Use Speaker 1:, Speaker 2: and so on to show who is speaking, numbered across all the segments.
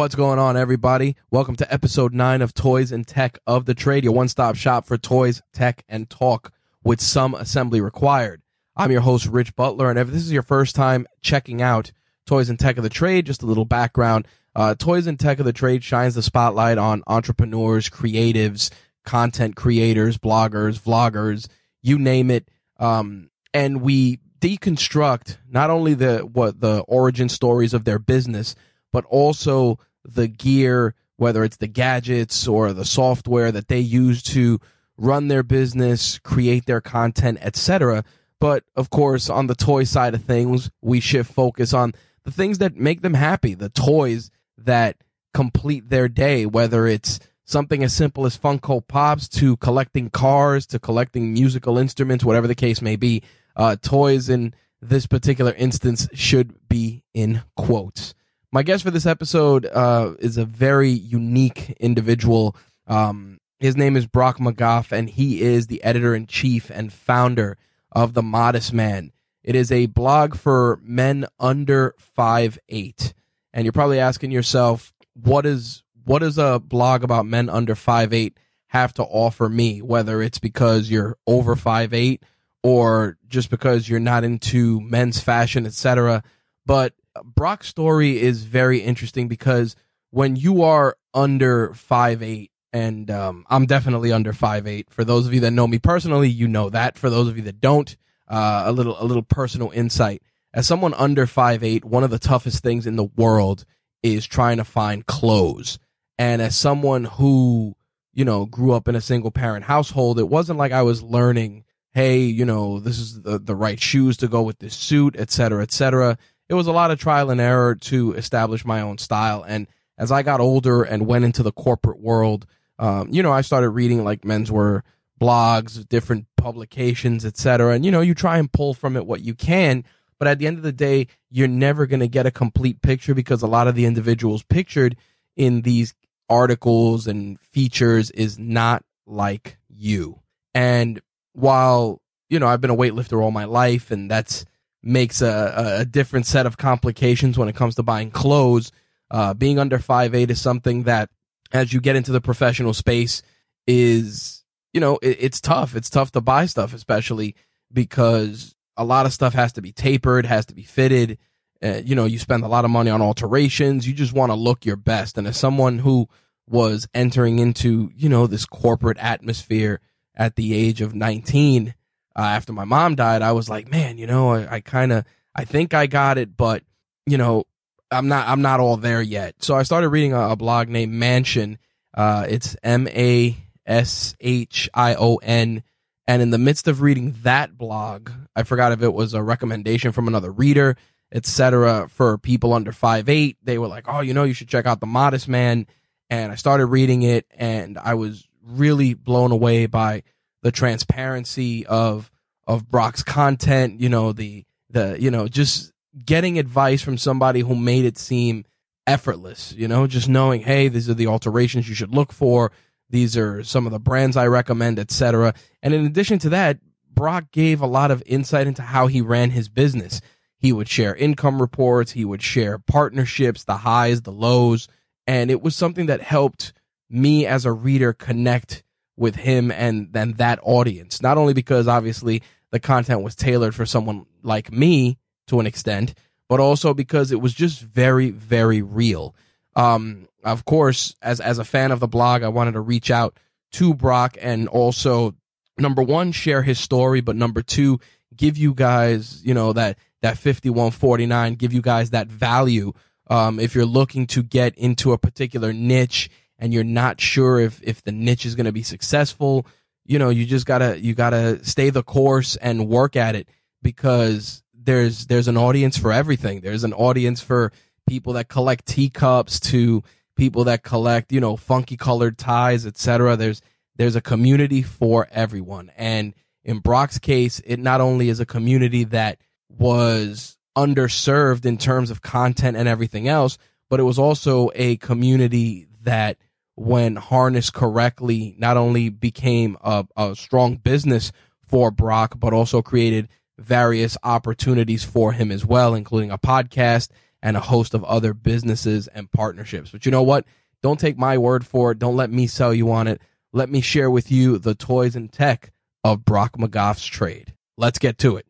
Speaker 1: What's going on, everybody? Welcome to episode nine of Toys and Tech of the Trade, your one stop shop for toys, tech, and talk with some assembly required. I'm your host, Rich Butler, and if this is your first time checking out Toys and Tech of the Trade, just a little background. Uh, Toys and Tech of the Trade shines the spotlight on entrepreneurs, creatives, content creators, bloggers, vloggers, you name it. Um, and we deconstruct not only the what the origin stories of their business, but also the gear, whether it's the gadgets or the software that they use to run their business, create their content, etc. But of course, on the toy side of things, we shift focus on the things that make them happy, the toys that complete their day, whether it's something as simple as Funko Pops to collecting cars to collecting musical instruments, whatever the case may be. Uh, toys in this particular instance should be in quotes. My guest for this episode uh, is a very unique individual. Um, his name is Brock McGoff, and he is the editor in chief and founder of The Modest Man. It is a blog for men under five eight, and you're probably asking yourself, what is what does a blog about men under five eight have to offer me? Whether it's because you're over five eight or just because you're not into men's fashion, etc. But Brock's story is very interesting because when you are under five eight, and um, I'm definitely under five eight. For those of you that know me personally, you know that. For those of you that don't, uh, a little a little personal insight. As someone under five eight, one of the toughest things in the world is trying to find clothes. And as someone who you know grew up in a single parent household, it wasn't like I was learning. Hey, you know, this is the, the right shoes to go with this suit, et cetera, et cetera it was a lot of trial and error to establish my own style. And as I got older and went into the corporate world, um, you know, I started reading like menswear blogs, different publications, etc. And you know, you try and pull from it what you can, but at the end of the day, you're never going to get a complete picture because a lot of the individuals pictured in these articles and features is not like you. And while, you know, I've been a weightlifter all my life and that's makes a, a different set of complications when it comes to buying clothes. Uh, being under five eight is something that, as you get into the professional space, is you know it, it's tough. It's tough to buy stuff, especially because a lot of stuff has to be tapered, has to be fitted. Uh, you know, you spend a lot of money on alterations. You just want to look your best. And as someone who was entering into you know this corporate atmosphere at the age of 19 uh, after my mom died, I was like, man, you know, I, I kind of, I think I got it, but you know, I'm not, I'm not all there yet. So I started reading a, a blog named Mashion. Uh, it's M A S H I O N. And in the midst of reading that blog, I forgot if it was a recommendation from another reader, etc. For people under five eight, they were like, "Oh, you know, you should check out the Modest Man." And I started reading it, and I was really blown away by the transparency of of Brock's content, you know, the the you know, just getting advice from somebody who made it seem effortless, you know, just knowing, hey, these are the alterations you should look for, these are some of the brands I recommend, etc. And in addition to that, Brock gave a lot of insight into how he ran his business. He would share income reports, he would share partnerships, the highs, the lows, and it was something that helped me as a reader connect with him and then that audience. Not only because obviously the content was tailored for someone like me to an extent, but also because it was just very, very real. Um, of course, as as a fan of the blog, I wanted to reach out to Brock and also number one, share his story, but number two, give you guys, you know, that that 5149, give you guys that value. Um, if you're looking to get into a particular niche and you're not sure if if the niche is going to be successful, you know, you just gotta you gotta stay the course and work at it because there's there's an audience for everything. There's an audience for people that collect teacups to people that collect, you know, funky colored ties, etc. There's there's a community for everyone. And in Brock's case, it not only is a community that was underserved in terms of content and everything else, but it was also a community that when harnessed correctly, not only became a, a strong business for Brock, but also created various opportunities for him as well, including a podcast and a host of other businesses and partnerships. But you know what? Don't take my word for it. Don't let me sell you on it. Let me share with you the toys and tech of Brock McGoff's trade. Let's get to it.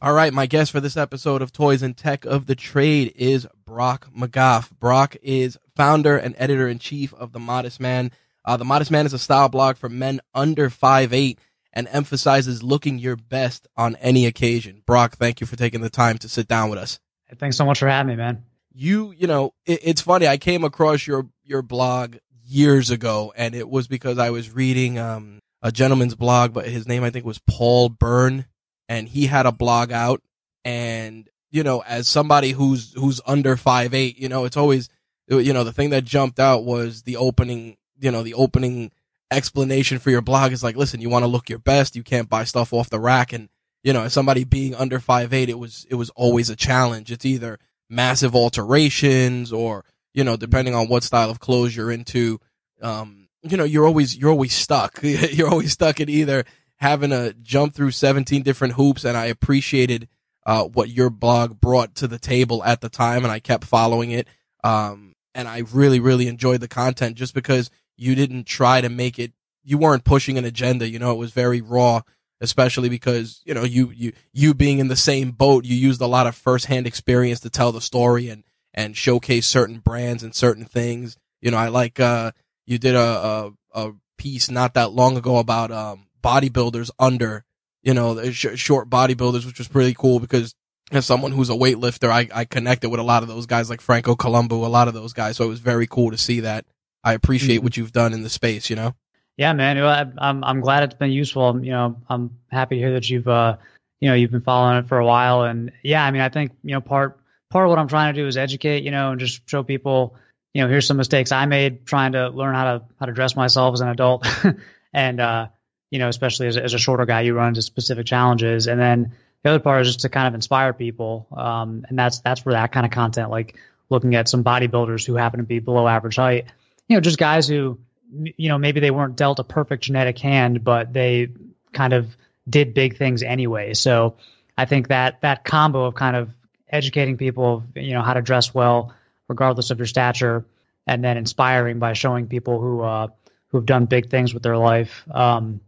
Speaker 1: All right, my guest for this episode of Toys and Tech of the Trade is Brock McGoff. Brock is founder and editor in chief of The Modest Man. Uh, the Modest Man is a style blog for men under five eight and emphasizes looking your best on any occasion. Brock, thank you for taking the time to sit down with us.
Speaker 2: Thanks so much for having me, man.
Speaker 1: You, you know, it, it's funny. I came across your your blog years ago, and it was because I was reading um, a gentleman's blog, but his name I think was Paul Byrne, and he had a blog out. And you know, as somebody who's who's under five eight, you know, it's always you know the thing that jumped out was the opening, you know, the opening explanation for your blog is like, listen, you want to look your best. You can't buy stuff off the rack. And, you know, as somebody being under five eight, it was, it was always a challenge. It's either massive alterations or, you know, depending on what style of clothes you're into, um, you know, you're always, you're always stuck. you're always stuck at either having to jump through 17 different hoops. And I appreciated, uh, what your blog brought to the table at the time. And I kept following it. Um, and I really, really enjoyed the content just because you didn't try to make it you weren't pushing an agenda you know it was very raw especially because you know you you you being in the same boat you used a lot of firsthand experience to tell the story and and showcase certain brands and certain things. You know i like uh you did a a, a piece not that long ago about um bodybuilders under you know sh- short bodybuilders which was pretty cool because as someone who's a weightlifter I, I connected with a lot of those guys like franco columbu a lot of those guys so it was very cool to see that I appreciate mm-hmm. what you've done in the space, you know?
Speaker 2: Yeah, man. I'm, I'm glad it's been useful. You know, I'm happy to hear that you've, uh, you know, you've been following it for a while. And yeah, I mean, I think, you know, part, part of what I'm trying to do is educate, you know, and just show people, you know, here's some mistakes I made trying to learn how to, how to dress myself as an adult. and, uh, you know, especially as, as a shorter guy, you run into specific challenges. And then the other part is just to kind of inspire people. Um, and that's, that's for that kind of content, like looking at some bodybuilders who happen to be below average height you know, just guys who, you know, maybe they weren't dealt a perfect genetic hand, but they kind of did big things anyway. So I think that that combo of kind of educating people, you know, how to dress well, regardless of your stature, and then inspiring by showing people who uh, who have done big things with their life, um,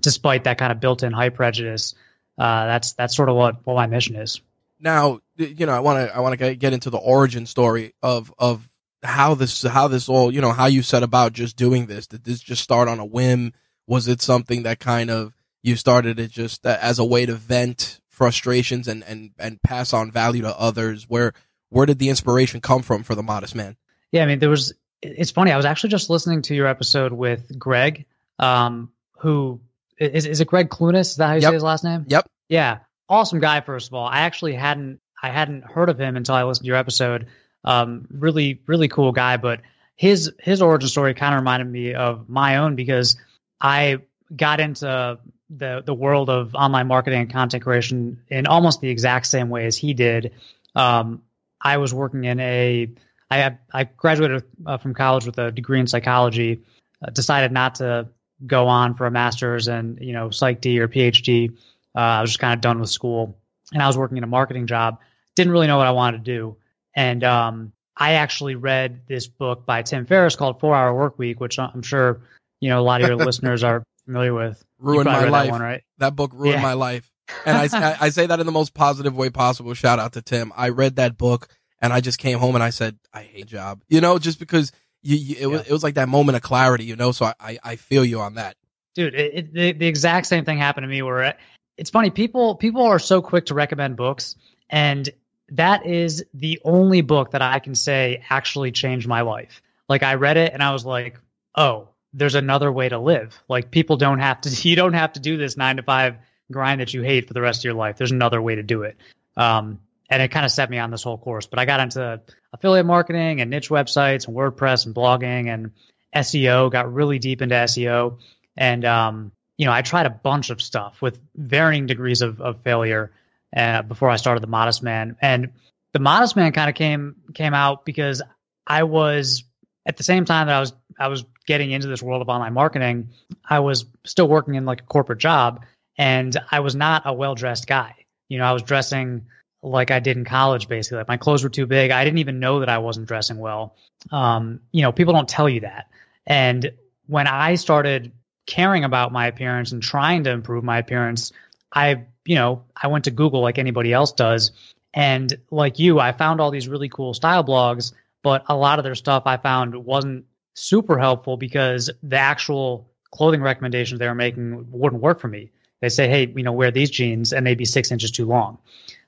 Speaker 2: despite that kind of built-in height prejudice. Uh, that's that's sort of what what my mission is.
Speaker 1: Now, you know, I want to I want to get into the origin story of of how this how this all you know how you set about just doing this. Did this just start on a whim? Was it something that kind of you started it just as a way to vent frustrations and and and pass on value to others? Where where did the inspiration come from for the modest man?
Speaker 2: Yeah i mean there was it's funny. I was actually just listening to your episode with greg um who is, is it greg clunis is that how you yep. say his last name
Speaker 1: yep
Speaker 2: yeah awesome guy first of all i actually hadn't i hadn't heard of him until i listened to your episode um, really, really cool guy. But his his origin story kind of reminded me of my own because I got into the the world of online marketing and content creation in almost the exact same way as he did. Um, I was working in a I had, I graduated uh, from college with a degree in psychology. Uh, decided not to go on for a master's and you know psych D or PhD. Uh, I was just kind of done with school, and I was working in a marketing job. Didn't really know what I wanted to do. And um, I actually read this book by Tim Ferriss called Four Hour Work Week, which I'm sure you know a lot of your listeners are familiar with.
Speaker 1: Ruined my life. That, one, right? that book ruined yeah. my life. and I, I say that in the most positive way possible. Shout out to Tim. I read that book and I just came home and I said, I hate job, you know, just because you, you it, yeah. was, it was like that moment of clarity, you know, so I, I, I feel you on that.
Speaker 2: Dude, it, it, the, the exact same thing happened to me where it's funny. People, people are so quick to recommend books and that is the only book that I can say actually changed my life. Like I read it and I was like, oh, there's another way to live. Like people don't have to, you don't have to do this nine to five grind that you hate for the rest of your life. There's another way to do it. Um, and it kind of set me on this whole course. But I got into affiliate marketing and niche websites and WordPress and blogging and SEO. Got really deep into SEO, and um, you know I tried a bunch of stuff with varying degrees of, of failure uh, before I started the Modest Man. And the Modest Man kind of came came out because I was at the same time that I was I was getting into this world of online marketing, I was still working in like a corporate job and I was not a well dressed guy. You know, I was dressing like I did in college, basically. Like my clothes were too big. I didn't even know that I wasn't dressing well. Um, you know, people don't tell you that. And when I started caring about my appearance and trying to improve my appearance, I, you know, I went to Google like anybody else does. And like you, I found all these really cool style blogs, but a lot of their stuff I found wasn't super helpful because the actual clothing recommendations they were making wouldn't work for me. They say, hey, you know, wear these jeans and they'd be six inches too long.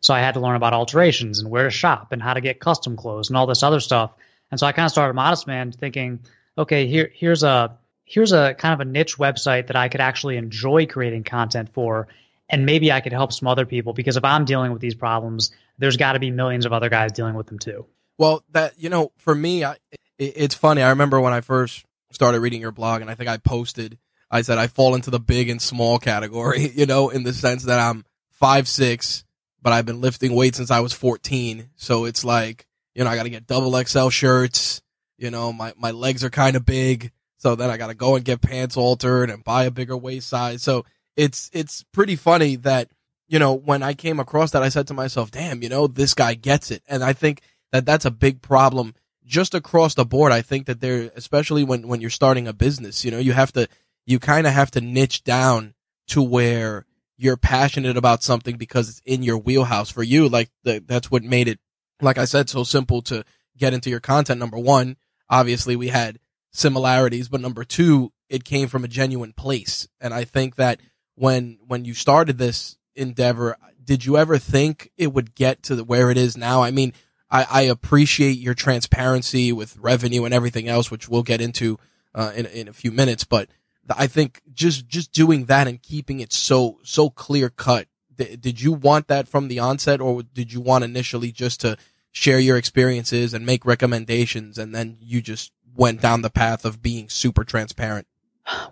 Speaker 2: So I had to learn about alterations and where to shop and how to get custom clothes and all this other stuff. And so I kind of started Modest Man thinking, okay, here here's a here's a kind of a niche website that I could actually enjoy creating content for and maybe I could help some other people because if I'm dealing with these problems, there's got to be millions of other guys dealing with them too.
Speaker 1: Well, that you know, for me, I, it's funny. I remember when I first started reading your blog, and I think I posted. I said I fall into the big and small category, you know, in the sense that I'm five six, but I've been lifting weights since I was 14. So it's like, you know, I got to get double XL shirts. You know, my my legs are kind of big, so then I got to go and get pants altered and buy a bigger waist size. So it's it's pretty funny that you know when I came across that, I said to myself, "Damn, you know, this guy gets it," and I think that that's a big problem just across the board, I think that there, especially when, when you're starting a business, you know, you have to, you kind of have to niche down to where you're passionate about something because it's in your wheelhouse for you. Like the, that's what made it, like I said, so simple to get into your content. Number one, obviously we had similarities, but number two, it came from a genuine place. And I think that when, when you started this endeavor, did you ever think it would get to where it is now? I mean, I, I appreciate your transparency with revenue and everything else, which we'll get into uh, in in a few minutes. But I think just just doing that and keeping it so so clear cut. Th- did you want that from the onset, or did you want initially just to share your experiences and make recommendations, and then you just went down the path of being super transparent?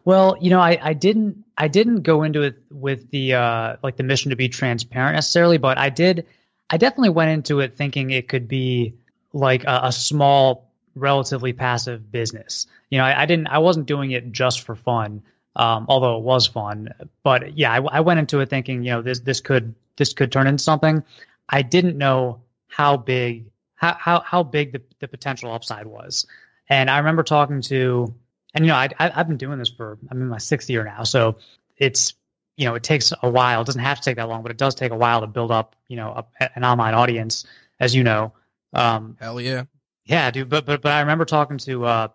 Speaker 2: Well, you know, I, I didn't I didn't go into it with the uh, like the mission to be transparent necessarily, but I did I definitely went into it thinking it could be like a, a small, relatively passive business. You know, I, I, didn't, I wasn't doing it just for fun, um, although it was fun. But yeah, I, I went into it thinking, you know, this this could this could turn into something. I didn't know how big how how, how big the, the potential upside was. And I remember talking to, and you know, I, I I've been doing this for I'm in my sixth year now, so it's you know, it takes a while. It doesn't have to take that long, but it does take a while to build up, you know, a, an online audience, as you know.
Speaker 1: Um, Hell yeah.
Speaker 2: Yeah, dude. But, but, but I remember talking to, uh,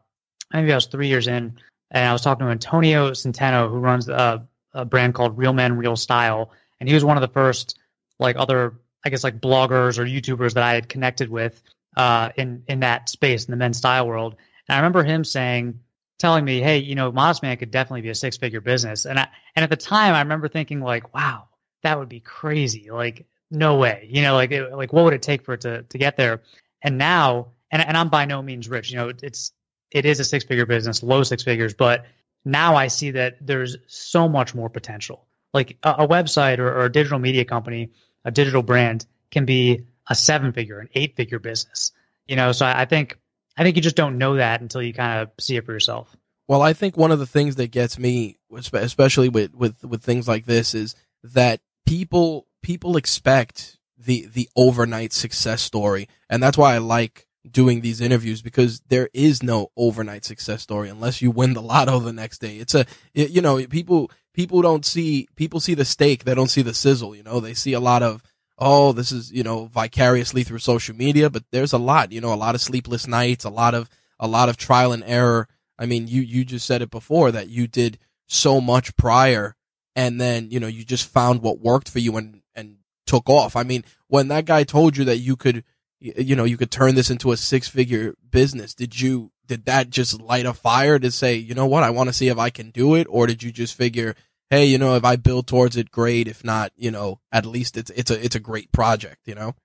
Speaker 2: maybe I was three years in and I was talking to Antonio Centeno, who runs a, a brand called Real Men, Real Style. And he was one of the first, like other, I guess, like bloggers or YouTubers that I had connected with, uh, in, in that space in the men's style world. And I remember him saying, telling me, "Hey, you know, Modest Man could definitely be a six figure business." And I and at the time, I remember thinking like, "Wow, that would be crazy! Like, no way! You know, like it, like what would it take for it to to get there?" And now, and and I'm by no means rich. You know, it's it is a six figure business, low six figures, but now I see that there's so much more potential. Like a, a website or, or a digital media company, a digital brand can be a seven figure, an eight figure business. You know, so I, I think I think you just don't know that until you kind of see it for yourself.
Speaker 1: Well, I think one of the things that gets me, especially with, with, with things like this, is that people people expect the the overnight success story, and that's why I like doing these interviews because there is no overnight success story unless you win the lotto the next day. It's a, it, you know, people, people don't see, people see the steak. They don't see the sizzle. You know, they see a lot of, oh, this is, you know, vicariously through social media, but there's a lot, you know, a lot of sleepless nights, a lot of, a lot of trial and error. I mean, you, you just said it before that you did so much prior and then, you know, you just found what worked for you and, and took off. I mean, when that guy told you that you could, you know, you could turn this into a six figure business, did you, did that just light a fire to say, you know what, I want to see if I can do it? Or did you just figure, hey, you know, if I build towards it, great. If not, you know, at least it's, it's a, it's a great project, you know?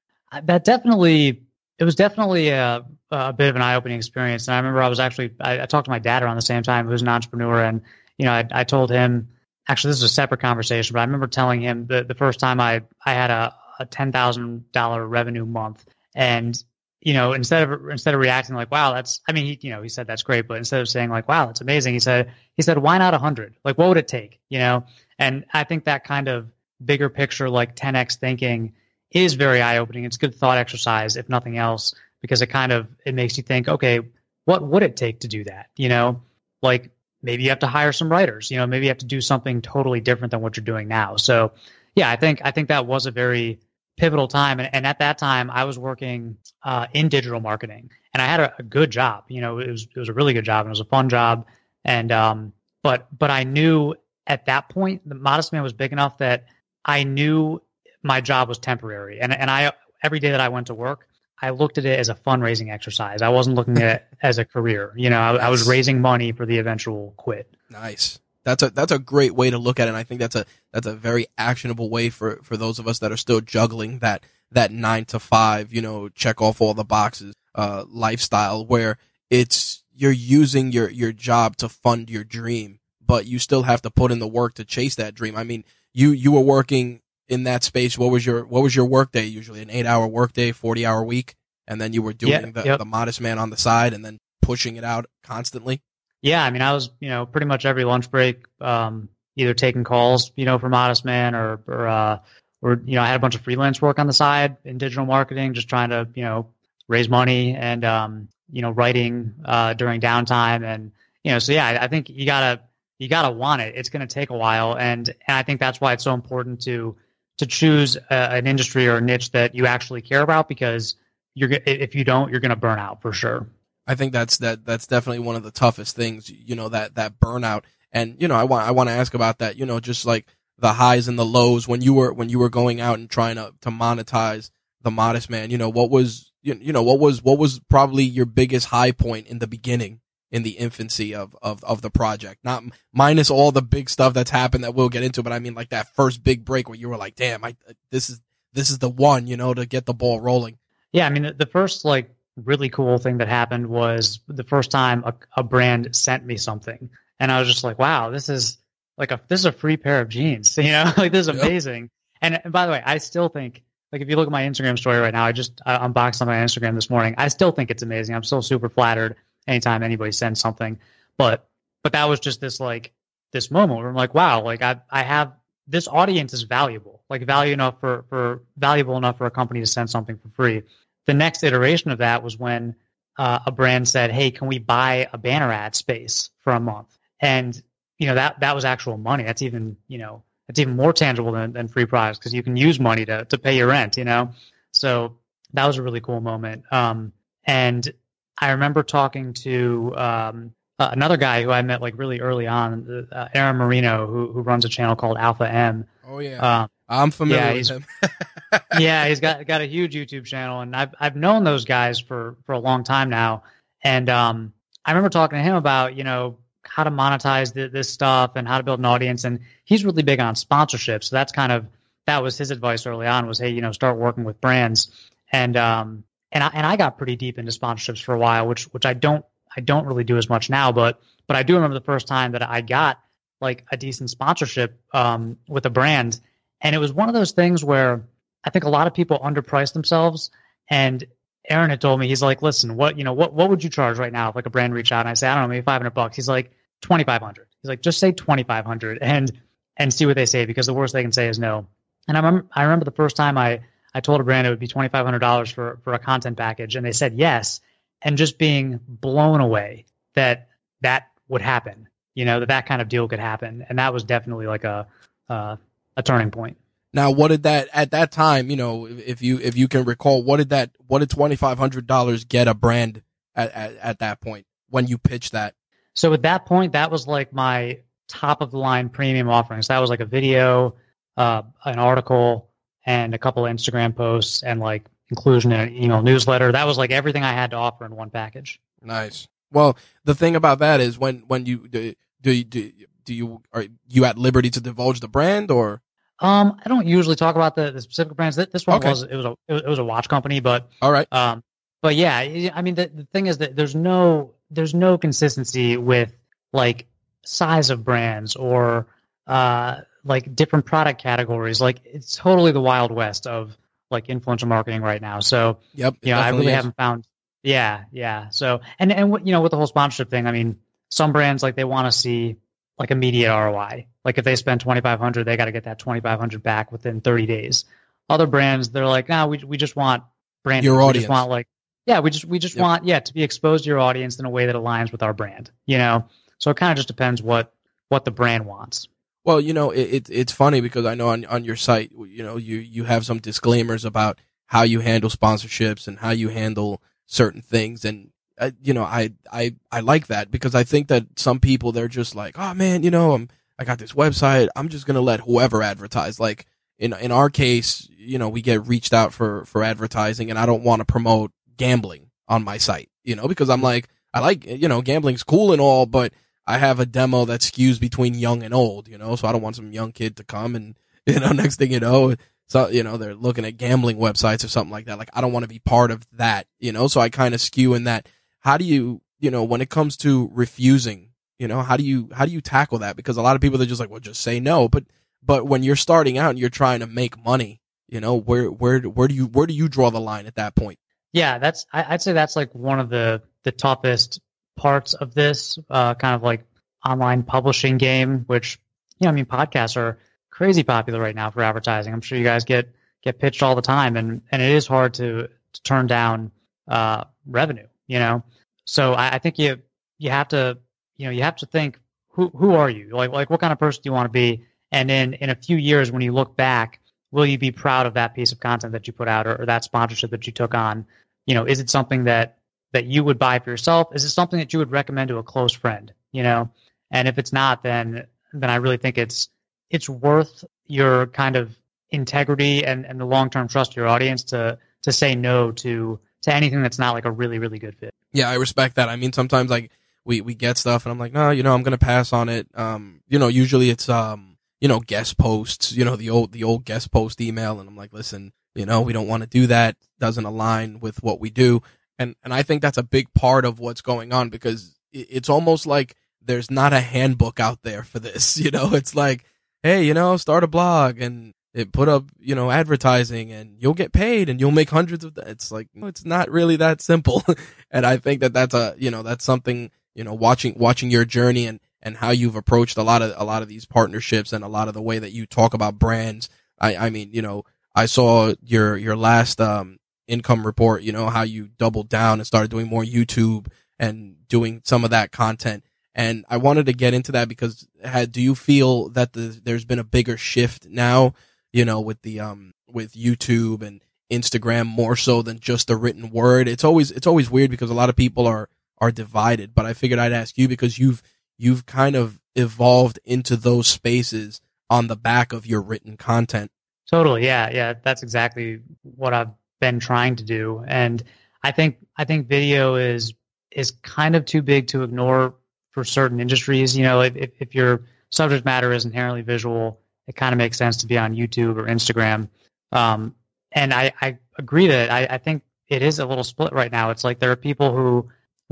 Speaker 2: That definitely, it was definitely a, a bit of an eye opening experience. And I remember I was actually, I, I, talked to my dad around the same time, who's an entrepreneur. And, you know, I, I told him, actually, this is a separate conversation, but I remember telling him the, the first time I, I had a, a $10,000 revenue month and, you know, instead of, instead of reacting like, wow, that's, I mean, he, you know, he said that's great, but instead of saying like, wow, that's amazing, he said, he said, why not a hundred? Like, what would it take? You know? And I think that kind of bigger picture, like 10x thinking is very eye opening. It's good thought exercise, if nothing else, because it kind of, it makes you think, okay, what would it take to do that? You know, like maybe you have to hire some writers, you know, maybe you have to do something totally different than what you're doing now. So yeah, I think, I think that was a very, pivotal time. And, and, at that time, I was working uh, in digital marketing, and I had a, a, good job. You know, it was it was a really good job, and it was a fun job. And um, but but I knew at that point, the Modest Man was big enough that I knew my job was temporary, and and I every day that I went to work. I looked at it as a fundraising exercise. I wasn't looking at it as a career. You know, I, I was raising money for the eventual quit.
Speaker 1: Nice. That's a that's a great way to look at it. And I think that's a that's a very actionable way for for those of us that are still juggling that that nine to five, you know, check off all the boxes uh, lifestyle where it's you're using your your job to fund your dream, but you still have to put in the work to chase that dream. I mean, you you were working in that space. What was your what was your work day usually? An eight hour work day, forty hour week, and then you were doing yeah, the, yep. the modest man on the side, and then pushing it out constantly.
Speaker 2: Yeah, I mean, I was, you know, pretty much every lunch break, um, either taking calls, you know, for Modest Man or, or, uh, or, you know, I had a bunch of freelance work on the side in digital marketing, just trying to, you know, raise money and, um, you know, writing, uh, during downtime. And, you know, so yeah, I, I think you gotta, you gotta want it. It's to take a while. And, and I think that's why it's so important to, to choose a, an industry or a niche that you actually care about because you're, if you don't, you're to burn out for sure.
Speaker 1: I think that's that that's definitely one of the toughest things, you know, that that burnout. And you know, I want I want to ask about that, you know, just like the highs and the lows when you were when you were going out and trying to to monetize the modest man, you know, what was you, know, what was what was probably your biggest high point in the beginning in the infancy of of of the project. Not minus all the big stuff that's happened that we'll get into, but I mean like that first big break where you were like, "Damn, I this is this is the one, you know, to get the ball rolling."
Speaker 2: Yeah, I mean the first like really cool thing that happened was the first time a, a brand sent me something, and I was just like, "Wow, this is like a this is a free pair of jeans." You know, like this is amazing. Yep. And, and by the way, I still think like if you look at my Instagram story right now, I just I unboxed on my Instagram this morning. I still think it's amazing. I'm still super flattered anytime anybody sends something. But but that was just this like this moment where I'm like, wow, like I I have this audience is valuable, like value enough for for valuable enough for a company to send something for free the next iteration of that was when uh, a brand said, "Hey, can we buy a banner ad space for a month?" And you know that that was actual money. That's even you know that's even more tangible than, than free products because you can use money to to pay your rent. You know, so that was a really cool moment. Um, and I remember talking to um, uh, another guy who I met like really early on, uh, Aaron Marino, who who runs a channel called Alpha M.
Speaker 1: Oh yeah. Um, I'm familiar yeah, with him.
Speaker 2: yeah, he's got got a huge YouTube channel, and I've I've known those guys for for a long time now. And um, I remember talking to him about you know how to monetize the, this stuff and how to build an audience, and he's really big on sponsorship. So that's kind of that was his advice early on was hey you know start working with brands, and um and I and I got pretty deep into sponsorships for a while, which which I don't I don't really do as much now, but but I do remember the first time that I got like a decent sponsorship um, with a brand and it was one of those things where I think a lot of people underprice themselves. And Aaron had told me, he's like, listen, what, you know, what, what would you charge right now if like a brand reached out? And I say, I don't know, maybe 500 bucks. He's like, 2,500. He's like, just say 2,500 and, and see what they say because the worst they can say is no. And I remember, I remember the first time I, I told a brand it would be $2,500 for, for a content package and they said yes. and just being blown away that that would happen. You know that that kind of deal could happen, and that was definitely like a uh, a turning point.
Speaker 1: Now, what did that at that time? You know, if you if you can recall, what did that what did twenty five hundred dollars get a brand at, at at that point when you pitched that?
Speaker 2: So at that point, that was like my top of the line premium offerings. That was like a video, uh, an article, and a couple of Instagram posts, and like inclusion in an email newsletter. That was like everything I had to offer in one package.
Speaker 1: Nice. Well, the thing about that is when when you do do do, do you are you at liberty to divulge the brand or?
Speaker 2: Um, I don't usually talk about the, the specific brands. This one
Speaker 1: Okay.
Speaker 2: was it was a it was a watch company, but
Speaker 1: All right.
Speaker 2: Um, but yeah, I mean, the, the thing is that there's no there's no consistency with like size of brands or uh, like different product categories. Like it's totally the wild west of like influencer marketing right now. So
Speaker 1: Yep.
Speaker 2: yeah, I really
Speaker 1: is.
Speaker 2: haven't found. Yeah, yeah. So and and what you know with the whole sponsorship thing, I mean, some brands like they want to see like immediate ROI. Like if they spend twenty five hundred, they got to get that twenty five hundred back within thirty days. Other brands, they're like, nah, we we just want brand.
Speaker 1: Your
Speaker 2: we
Speaker 1: audience.
Speaker 2: just want like, yeah, we just we just
Speaker 1: Yep.
Speaker 2: want yeah to be exposed to your audience in a way that aligns with our brand. You know, so it kind of just depends what what the brand wants.
Speaker 1: Well, you know, it, it it's funny because I know on on your site, you know, you you have some disclaimers about how you handle sponsorships and how you handle certain things, and uh, you know, I I I like that because I think that some people they're just like, oh man, you know, I'm I got this website, I'm just gonna let whoever advertise. Like in in our case, you know, we get reached out for for advertising, and I don't want to promote gambling on my site, you know, because I'm like, I like, you know, gambling's cool and all, but I have a demo that skews between young and old, you know, so I don't want some young kid to come and, you know, next thing you know, so, you know, they're looking at gambling websites or something like that. Like, I don't want to be part of that, you know, so I kind of skew in that. How do you, you know, when it comes to refusing, you know, how do you, how do you tackle that? Because a lot of people they're just like, well, just say no. But, but when you're starting out and you're trying to make money, you know, where, where, where do you, where do you draw the line at that point?
Speaker 2: Yeah, that's I, I'd say that's like one of the the toughest parts of this uh, kind of like online publishing game. Which you know, I mean, podcasts are crazy popular right now for advertising. I'm sure you guys get get pitched all the time, and and it is hard to, to turn down uh, revenue. You know, so I, I think you you have to you know you have to think who who are you like like what kind of person do you want to be, and then in a few years when you look back, will you be proud of that piece of content that you put out or, or that sponsorship that you took on? you know, is it something that that you would buy for yourself? Is it something that you would recommend to a close friend? You know, and if it's not, then then I really think it's it's worth your kind of integrity and, and the long term trust of your audience to to say no to to anything that's not like a really really good fit.
Speaker 1: Yeah, I respect that. I mean, sometimes like we we get stuff, and I'm like, no, you know, I'm gonna pass on it. Um, you know, usually it's um, you know, guest posts, you know, the old the old guest post email, and I'm like, listen, you know, we don't want to do that. Doesn't align with what we do, and and I think that's a big part of what's going on because it's almost like there's not a handbook out there for this. You know, it's like, hey, you know, start a blog and it put up, you know, advertising and you'll get paid and you'll make hundreds of. It's like it's not really that simple, and I think that that's a you know that's something you know watching watching your journey and and how you've approached a lot of a lot of these partnerships and a lot of the way that you talk about brands. I I mean, you know, I saw your your last um income report, you know, how you doubled down and started doing more YouTube and doing some of that content. And I wanted to get into that because had, do you feel that the, there's been a bigger shift now, you know, with the, um, with YouTube and Instagram more so than just the written word? It's always, it's always weird because a lot of people are, are divided, but I figured I'd ask you because you've, you've kind of evolved into those spaces on the back of your written content.
Speaker 2: Totally, yeah, yeah. That's exactly what I've been trying to do, and I think I think video is is kind of too big to ignore for certain industries. You know, if if, your subject matter is inherently visual, it kind of makes sense to be on YouTube or Instagram. Um, and I, I agree that I, I think it is a little split right now. It's like there are people who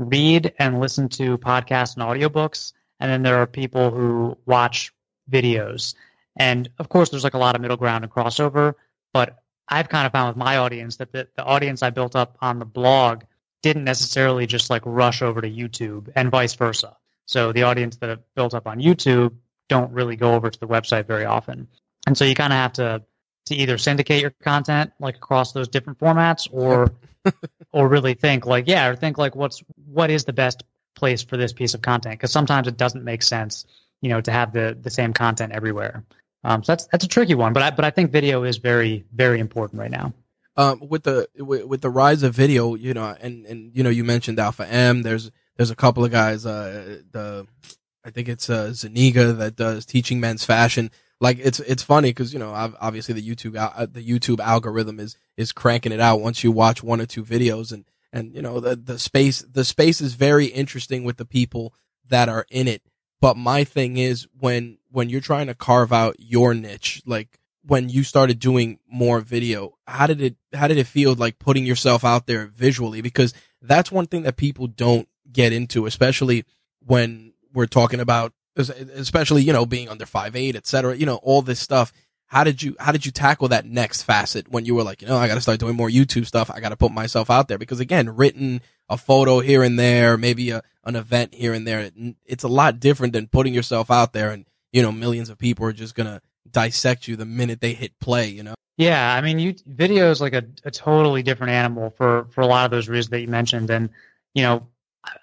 Speaker 2: read and listen to podcasts and audiobooks, and then there are people who watch videos. And of course, there's like a lot of middle ground and crossover, but I've kind of found with my audience that the, the audience I built up on the blog didn't necessarily just like rush over to YouTube and vice versa. So the audience that I've built up on YouTube don't really go over to the website very often. And so you kind of have to to either syndicate your content like across those different formats or or really think like, yeah, or think like, what's what is the best place for this piece of content? Because sometimes it doesn't make sense, you know, to have the the same content everywhere. Um, so that's that's a tricky one, but I but I think video is very very important right now.
Speaker 1: Um, with the with, with the rise of video, you know, and and you know, you mentioned Alpha M. There's there's a couple of guys. Uh, the I think it's uh, Zuniga that does teaching men's fashion. Like it's it's funny because you know obviously the YouTube uh, the YouTube algorithm is is cranking it out once you watch one or two videos and and you know the the space the space is very interesting with the people that are in it. But my thing is when when you're trying to carve out your niche, like when you started doing more video, how did it how did it feel like putting yourself out there visually? Because that's one thing that people don't get into, especially when we're talking about especially you know being under five eight, et cetera. You know all this stuff. How did you how did you tackle that next facet when you were like, you know, I got to start doing more YouTube stuff. I got to put myself out there because again, written a photo here and there, maybe a, an event here and there. It's a lot different than putting yourself out there and you know millions of people are just gonna dissect you the minute they hit play. You know.
Speaker 2: Yeah, I mean, you video is like a, a totally different animal for for a lot of those reasons that you mentioned, and you know,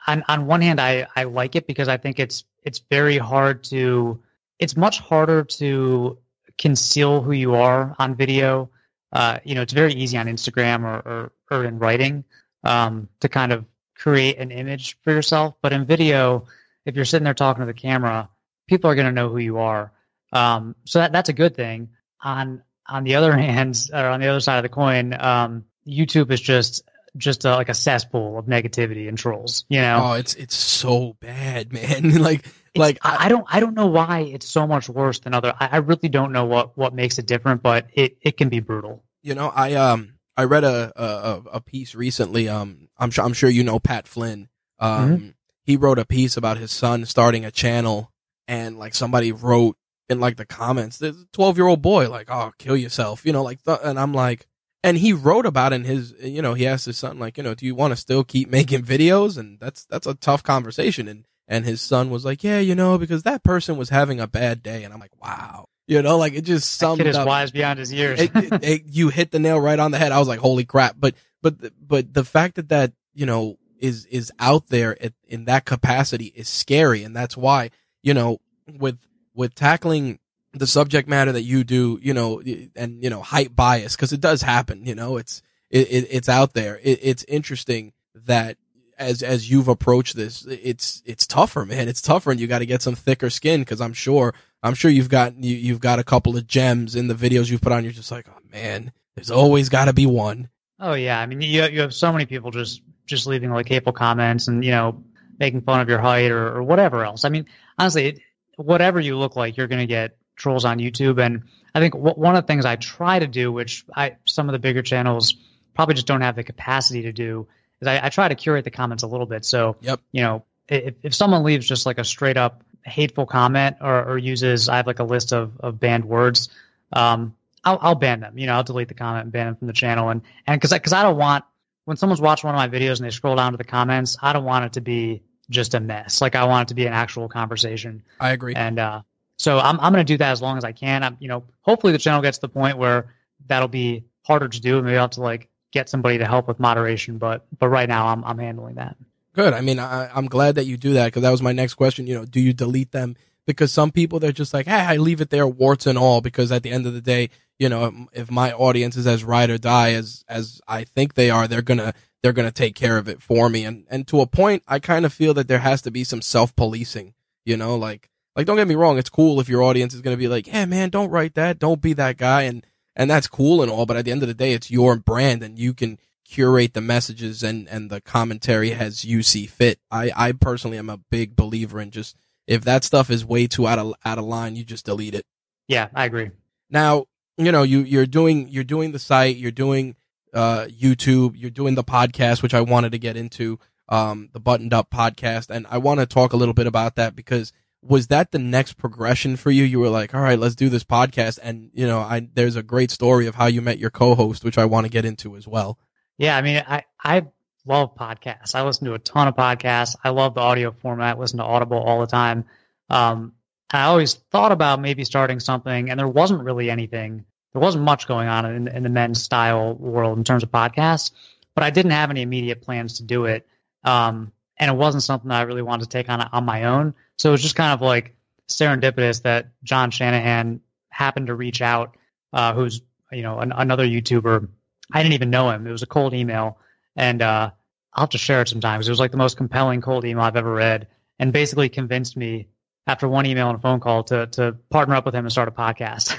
Speaker 2: on on one hand, I I like it because I think it's it's very hard to it's much harder to conceal who you are on video. Uh, you know, it's very easy on Instagram or or, or in writing um, to kind of create an image for yourself, but in video, if you're sitting there talking to the camera, people are going to know who you are. Um, so that that's a good thing. On on the other hand, or on the other side of the coin, um, YouTube is just just a, like a cesspool of negativity and trolls. You know?
Speaker 1: Oh, it's it's so bad, man. like it's, like
Speaker 2: I, I, don't I don't know why it's so much worse than other. I, I really don't know what what makes it different, but it it can be brutal.
Speaker 1: You know, I um I read a a, a piece recently. Um, I'm sure I'm sure you know Pat Flynn. Um, mm-hmm. he wrote a piece about his son starting a channel, and like somebody wrote in like the comments, a 12 year old boy like, oh, kill yourself, you know, like, th- and I'm like, and he wrote about in his, you know, he asked his son, like, you know, do you want to still keep making videos? And that's, that's a tough conversation. And, and his son was like, yeah, you know, because that person was having a bad day. And I'm like, wow. You know, like it just summed
Speaker 2: that kid is
Speaker 1: up.
Speaker 2: wise beyond his years.
Speaker 1: it, it, it, you hit the nail right on the head. I was like, holy crap. But, but, but the fact that that, you know, is, is out there at, in that capacity is scary. And that's why, you know, with, with tackling the subject matter that you do, you know, and you know, height bias because it does happen. You know, it's it, it it's out there. It, it's interesting that as as you've approached this, it's it's tougher, man. It's tougher, and you got to get some thicker skin because I'm sure I'm sure you've got you, you've got a couple of gems in the videos you've put on. You're just like, oh man, there's always got to be one.
Speaker 2: Oh yeah, I mean, you you have so many people just just leaving like hateful comments and you know making fun of your height or, or whatever else. I mean, honestly, it, whatever you look like, you're gonna get trolls on YouTube. And I think w- one of the things I try to do, which I some of the bigger channels probably just don't have the capacity to do, is I, I try to curate the comments a little bit. So,
Speaker 1: yep.
Speaker 2: you know, if, if someone leaves just like a straight up hateful comment or, or uses, I have like a list of, of banned words, um, I'll, I'll ban them. You know, I'll delete the comment and ban them from the channel. And and because because I don't want when someone's watching one of my videos and they scroll down to the comments, I don't want it to be just a mess. Like I want it to be an actual conversation.
Speaker 1: I agree.
Speaker 2: And uh, so I'm I'm going to do that as long as I can. I'm, you know, hopefully the channel gets to the point where that'll be harder to do. Maybe I'll have to like get somebody to help with moderation. But but right now I'm I'm handling that.
Speaker 1: Good. I mean, I, I'm glad that you do that because that was my next question. You know, do you delete them? Because some people they're just like, hey, I leave it there, warts and all. Because at the end of the day, you know, if my audience is as ride or die as as I think they are, they're gonna they're gonna take care of it for me. And and to a point, I kind of feel that there has to be some self policing. You know, like like, don't get me wrong. It's cool if your audience is going to be like, yeah, man, don't write that. Don't be that guy. And, and that's cool and all. But at the end of the day, it's your brand and you can curate the messages and, and the commentary as you see fit. I, I personally am a big believer in just, if that stuff is way too out of, out of line, you just delete it.
Speaker 2: Yeah, I agree.
Speaker 1: Now, you know, you, you're doing, you're doing the site, you're doing, uh, YouTube, you're doing the podcast, which I wanted to get into, um, the buttoned up podcast. And I want to talk a little bit about that because was that the next progression for you? You were like, all right, let's do this podcast. And, you know, I, there's a great story of how you met your co-host, which I want to get into as well.
Speaker 2: Yeah. I mean, I, I love podcasts. I listen to a ton of podcasts. I love the audio format, listen to Audible all the time. Um, I always thought about maybe starting something and there wasn't really anything. There wasn't much going on in, in the men's style world in terms of podcasts. but I didn't have any immediate plans to do it. Um, and it wasn't something that I really wanted to take on on my own. So it was just kind of like serendipitous that John Shanahan happened to reach out, uh, who's you know an, another YouTuber. I didn't even know him. It was a cold email, and uh, I'll have to share it sometimes. It was like the most compelling cold email I've ever read, and basically convinced me after one email and a phone call to to partner up with him and start a podcast.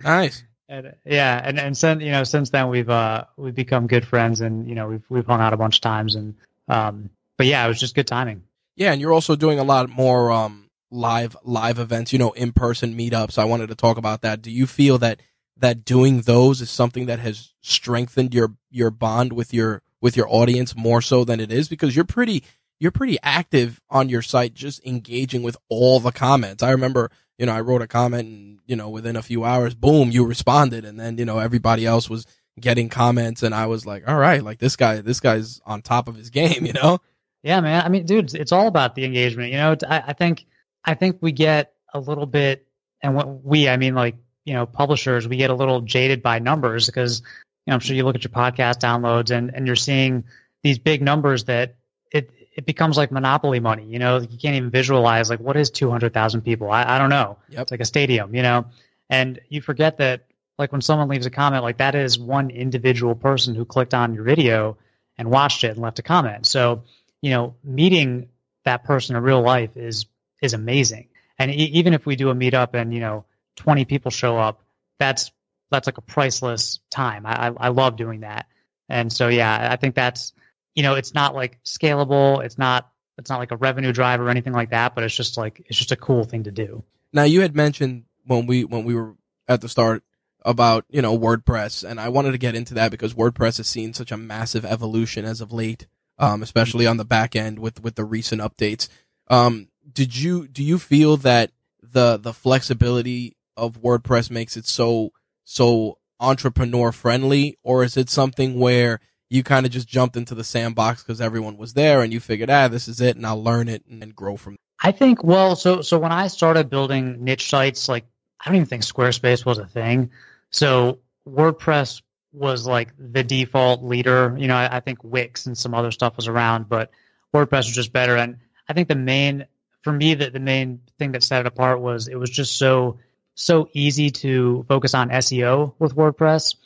Speaker 1: nice.
Speaker 2: And, yeah, and and since you know since then we've uh we've become good friends, and you know we've we've hung out a bunch of times, and um but yeah, it was just good timing.
Speaker 1: Yeah, and you're also doing a lot more um live live events, you know, in person meetups. I wanted to talk about that. Do you feel that that doing those is something that has strengthened your your bond with your with your audience more so than it is because you're pretty you're pretty active on your site just engaging with all the comments. I remember, you know, I wrote a comment and, you know, within a few hours, boom, you responded and then, you know, everybody else was getting comments and I was like, all right, like this guy, this guy's on top of his game, you know?
Speaker 2: Yeah, man. I mean, dude, it's all about the engagement. You know, I, I think, I think we get a little bit, and what we, I mean, like, you know, publishers, we get a little jaded by numbers because, you know, I'm sure you look at your podcast downloads and, and you're seeing these big numbers that it, it becomes like monopoly money. You know, you can't even visualize like what is 200,000 people. I, I don't know.
Speaker 1: Yep.
Speaker 2: It's like a stadium, you know, and you forget that like when someone leaves a comment, like that is one individual person who clicked on your video and watched it and left a comment. So, you know, meeting that person in real life is is amazing. And e- even if we do a meetup and you know 20 people show up, that's that's like a priceless time. I I, I love doing that. And so yeah, I think that's you know it's not like scalable. It's not it's not like a revenue driver or anything like that. But it's just like it's just a cool thing to do.
Speaker 1: Now you had mentioned when we when we were at the start about you know WordPress, and I wanted to get into that because WordPress has seen such a massive evolution as of late, um, especially on the back end with with the recent updates. Um, did you do you feel that the the flexibility of WordPress makes it so so entrepreneur friendly, or is it something where you kind of just jumped into the sandbox because everyone was there and you figured, ah, this is it, and I'll learn it and then grow from.
Speaker 2: I think well, so so when I started building niche sites, like I don't even think Squarespace was a thing. So WordPress was like the default leader. You know, I, I think Wix and some other stuff was around, but WordPress was just better. And I think the main for me that the main thing that set it apart was it was just so so easy to focus on SEO with WordPress.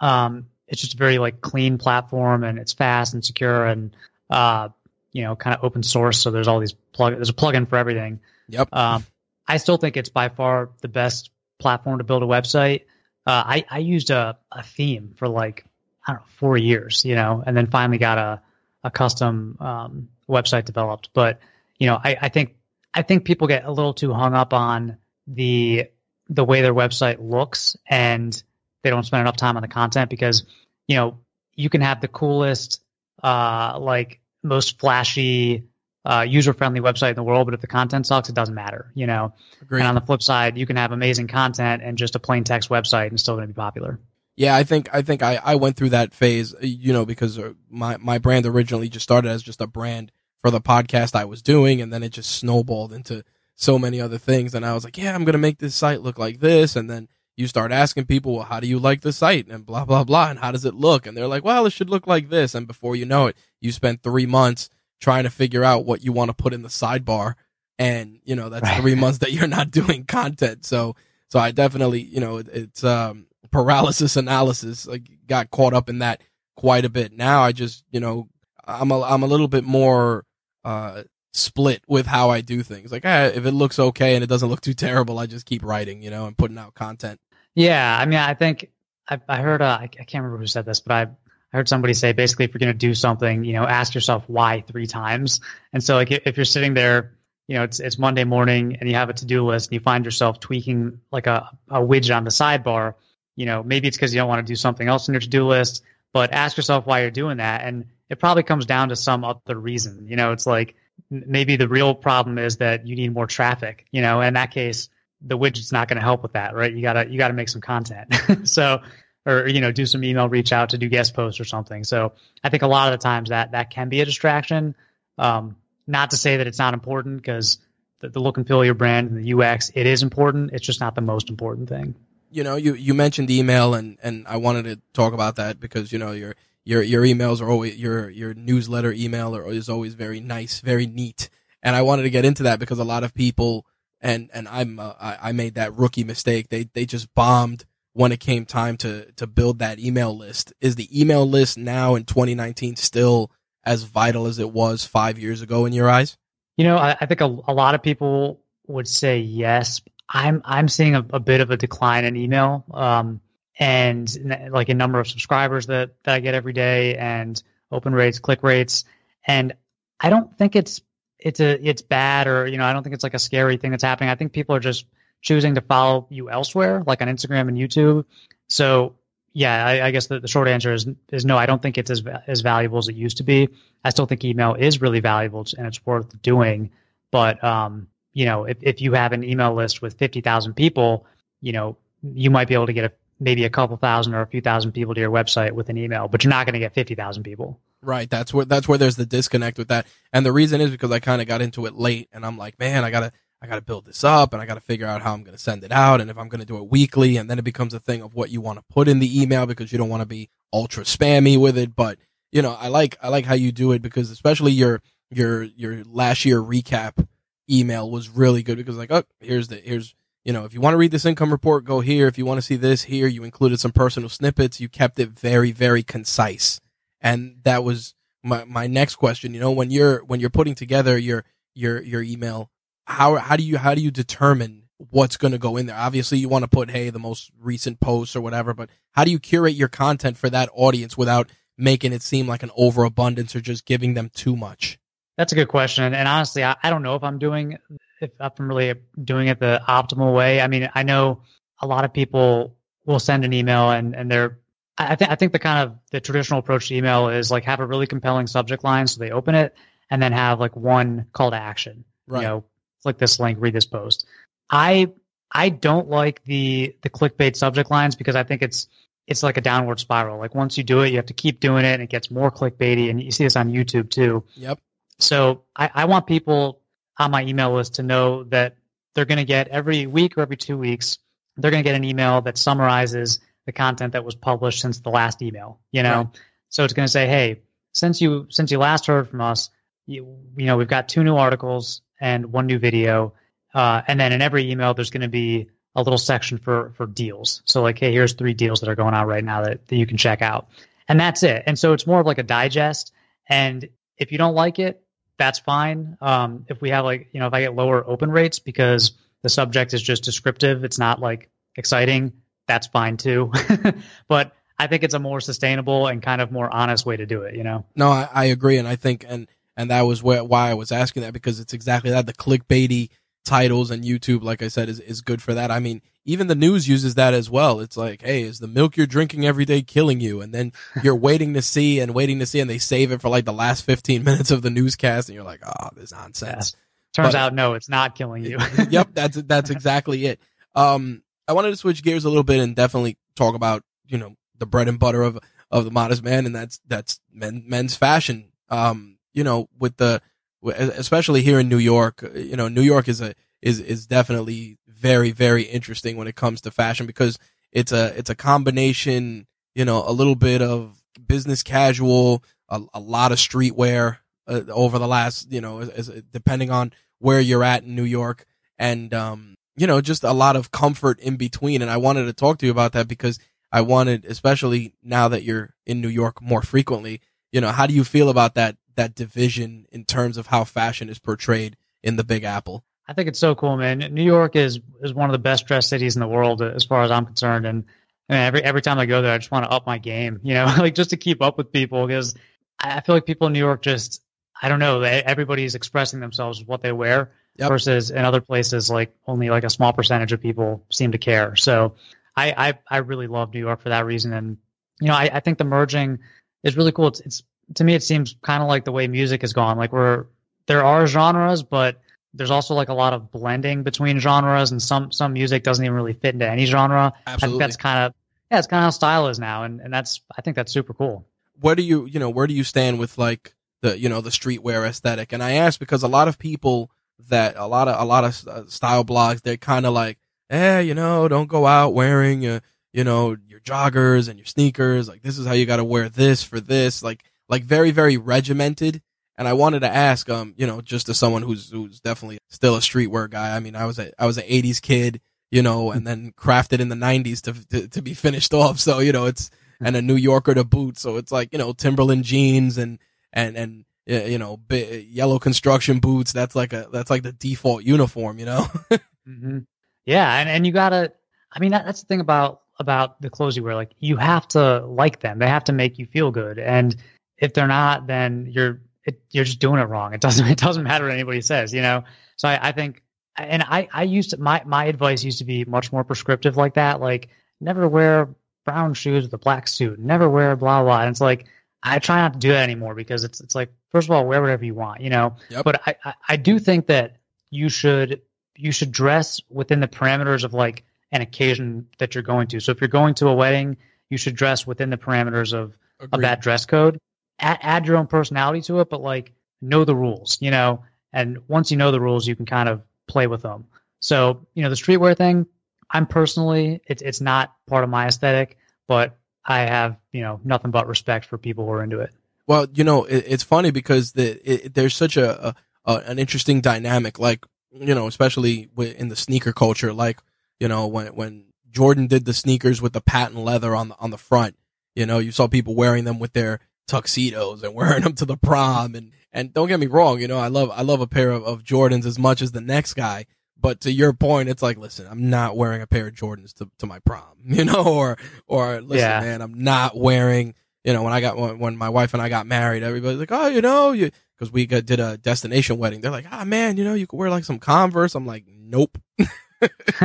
Speaker 2: Um, it's just a very like clean platform and it's fast and secure and uh, you know kind of open source. So there's all these plug there's a plugin for everything.
Speaker 1: Yep.
Speaker 2: Um, I still think it's by far the best platform to build a website. Uh, I I used a a theme for like I don't know four years, you know, and then finally got a a custom um, website developed. But you know, I, I think I think people get a little too hung up on the the way their website looks and they don't spend enough time on the content because you know you can have the coolest uh like most flashy uh, user friendly website in the world but if the content sucks it doesn't matter you know
Speaker 1: Agreed.
Speaker 2: and on the flip side you can have amazing content and just a plain text website and still going to be popular
Speaker 1: Yeah, I think I think I, I went through that phase, you know, because uh, my my brand originally just started as just a brand for the podcast I was doing, and then it just snowballed into so many other things. And I was like, yeah, I'm gonna make this site look like this, and then you start asking people, well, how do you like the site, and blah blah blah, and how does it look? And they're like, well, it should look like this, and before you know it, you spent three months trying to figure out what you want to put in the sidebar, and you know that's
Speaker 2: Right.
Speaker 1: three months that you're not doing content. So so I definitely, you know, it, it's um paralysis analysis. Like got caught up in that quite a bit. Now I just, you know, I'm a I'm a little bit more uh split with how I do things. Like, eh, if it looks okay and it doesn't look too terrible, I just keep writing, you know, and putting out content.
Speaker 2: Yeah, I mean, I think I, I heard uh, I, I can't remember who said this, but I I heard somebody say basically if you're going to do something, you know, ask yourself why three times. And so like if you're sitting there, you know, it's it's Monday morning and you have a to do list and you find yourself tweaking like a a widget on the sidebar, you know, maybe it's because you don't want to do something else in your to do list, but ask yourself why you're doing that, and it probably comes down to some other reason. You know, it's like maybe the real problem is that you need more traffic. You know, in that case the widget's not going to help with that, right? You gotta you gotta make some content. so, or you know, do some email reach out to do guest posts or something. So, I think a lot of the times that that can be a distraction. Um, not to say that it's not important because the, the look and feel of your brand and the UX it is important. It's just not the most important thing.
Speaker 1: You know, you you mentioned email and and I wanted to talk about that because you know you're your your emails are always your your newsletter email are, is always very nice, very neat. And I wanted to get into that because a lot of people and and I'm uh, I, I made that rookie mistake. They they just bombed when it came time to to build that email list. Is the email list now in 2019 still as vital as it was five years ago in your eyes?
Speaker 2: You know, I, I think a, a lot of people would say yes. I'm I'm seeing a, a bit of a decline in email. Um, and like a number of subscribers that, that I get every day and open rates, click rates. And I don't think it's, it's a, it's bad or, you know, I don't think it's like a scary thing that's happening. I think people are just choosing to follow you elsewhere, like on Instagram and YouTube. So yeah, I, I guess the, the, short answer is, is no, I don't think it's as, as valuable as it used to be. I still think email is really valuable and it's worth doing. But, um, you know, if, if you have an email list with 50,000 people, you know, you might be able to get a maybe a couple thousand or a few thousand people to your website with an email, but you're not going to get 50,000 people.
Speaker 1: Right. That's where, that's where there's the disconnect with that. And the reason is because I kind of got into it late and I'm like, man, I gotta, I gotta build this up and I gotta figure out how I'm going to send it out and if I'm going to do it weekly and then it becomes a thing of what you want to put in the email because you don't want to be ultra spammy with it. But, you know, I like, I like how you do it because especially your, your, your last year recap email was really good because like, oh, here's the, here's, you know, if you want to read this income report, go here. If you want to see this here, you included some personal snippets. You kept it very, very concise. And that was my, my next question. You know, when you're, when you're putting together your, your, your email, how, how do you, how do you determine what's going to go in there? Obviously you want to put, Hey, the most recent posts or whatever, but how do you curate your content for that audience without making it seem like an overabundance or just giving them too much?
Speaker 2: That's a good question. And honestly, I, I don't know if I'm doing if I'm really doing it the optimal way. I mean, I know a lot of people will send an email and, and they're, I think, I think the kind of the traditional approach to email is like have a really compelling subject line. So they open it and then have like one call to action, right. you know, click this link, read this post. I, I don't like the, the clickbait subject lines because I think it's, it's like a downward spiral. Like once you do it, you have to keep doing it and it gets more clickbaity. And you see this on YouTube too.
Speaker 1: Yep.
Speaker 2: So I, I want people on my email list to know that they're going to get every week or every two weeks, they're going to get an email that summarizes the content that was published since the last email, you know? Right. So it's going to say, Hey, since you, since you last heard from us, you, you know, we've got two new articles and one new video. Uh, and then in every email, there's going to be a little section for, for deals. So like, Hey, here's three deals that are going on right now that, that you can check out. And that's it. And so it's more of like a digest. And if you don't like it, that's fine. Um, if we have like, you know, if I get lower open rates because the subject is just descriptive, it's not like exciting, that's fine too. but I think it's a more sustainable and kind of more honest way to do it, you know?
Speaker 1: No, I, I agree. And I think, and, and that was where, why I was asking that because it's exactly that. The clickbaity titles and YouTube, like I said, is, is good for that. I mean, even the news uses that as well. It's like, hey, is the milk you're drinking every day killing you? And then you're waiting to see and waiting to see, and they save it for like the last 15 minutes of the newscast, and you're like, oh, this nonsense.
Speaker 2: Yeah. Turns but, out, no, it's not killing you.
Speaker 1: yep, that's that's exactly it. Um, I wanted to switch gears a little bit and definitely talk about you know the bread and butter of of the modest man, and that's that's men, men's fashion. Um, you know, with the especially here in New York, you know, New York is a is is definitely very, very interesting when it comes to fashion because it's a, it's a combination, you know, a little bit of business casual, a, a lot of streetwear uh, over the last, you know, as, as, depending on where you're at in New York and, um, you know, just a lot of comfort in between. And I wanted to talk to you about that because I wanted, especially now that you're in New York more frequently, you know, how do you feel about that, that division in terms of how fashion is portrayed in the Big Apple?
Speaker 2: I think it's so cool, man. New York is is one of the best dressed cities in the world, as far as I'm concerned. And, and every every time I go there, I just want to up my game, you know, like just to keep up with people because I feel like people in New York just I don't know. Everybody's expressing themselves with what they wear yep. versus in other places, like only like a small percentage of people seem to care. So I I, I really love New York for that reason. And you know, I, I think the merging is really cool. It's, it's to me, it seems kind of like the way music has gone. Like we're there are genres, but there's also like a lot of blending between genres and some some music doesn't even really fit into any genre. Absolutely. I think that's kind of yeah, it's kind of how style is now and, and that's I think that's super cool.
Speaker 1: Where do you you know, where do you stand with like the you know, the streetwear aesthetic? And I ask because a lot of people that a lot of a lot of uh, style blogs they're kind of like, "Eh, you know, don't go out wearing uh, you know, your joggers and your sneakers. Like this is how you got to wear this for this. Like, like very, very regimented. And I wanted to ask, um, you know, just as someone who's, who's definitely still a streetwear guy. I mean, I was a, I was an eighties kid, you know, and then crafted in the nineties to, to, to be finished off. So, you know, it's, and a New Yorker to boot. So it's like, you know, Timberland jeans and, and, and, you know, yellow construction boots. That's like a, that's like the default uniform, you know?
Speaker 2: mm-hmm. Yeah. And, and you gotta, I mean, that, that's the thing about, about the clothes you wear. Like you have to like them. They have to make you feel good. And if they're not, then you're, it, you're just doing it wrong. It doesn't, it doesn't matter what anybody says, you know? So I, I think, and I, I used to, my, my advice used to be much more prescriptive like that. Like never wear brown shoes with a black suit, never wear blah, blah. And it's like, I try not to do that anymore because it's it's like first of all wear whatever you want, you know. Yep. But I, I, I do think that you should you should dress within the parameters of like an occasion that you're going to. So if you're going to a wedding, you should dress within the parameters of of that dress code. Add, add your own personality to it, but like know the rules, you know. And once you know the rules, you can kind of play with them. So you know the streetwear thing. I'm personally, it's it's not part of my aesthetic, but I have you know nothing but respect for people who are into it.
Speaker 1: Well, you know, it, it's funny because the, it, there's such a, a, an interesting dynamic, like you know, especially in the sneaker culture, like you know when when Jordan did the sneakers with the patent leather on the on the front, you know, you saw people wearing them with their tuxedos and wearing them to the prom and and don't get me wrong, you know, I love I love a pair of, of Jordans as much as the next guy, but to your point, it's like, listen, I'm not wearing a pair of Jordans to, to my prom, you know, or, or listen, yeah. man, I'm not wearing, you know, when I got, when, when my wife and I got married, everybody's like, oh, you know, you, cause we got, did a destination wedding. They're like, ah, oh, man, you know, you could wear like some Converse. I'm like, nope.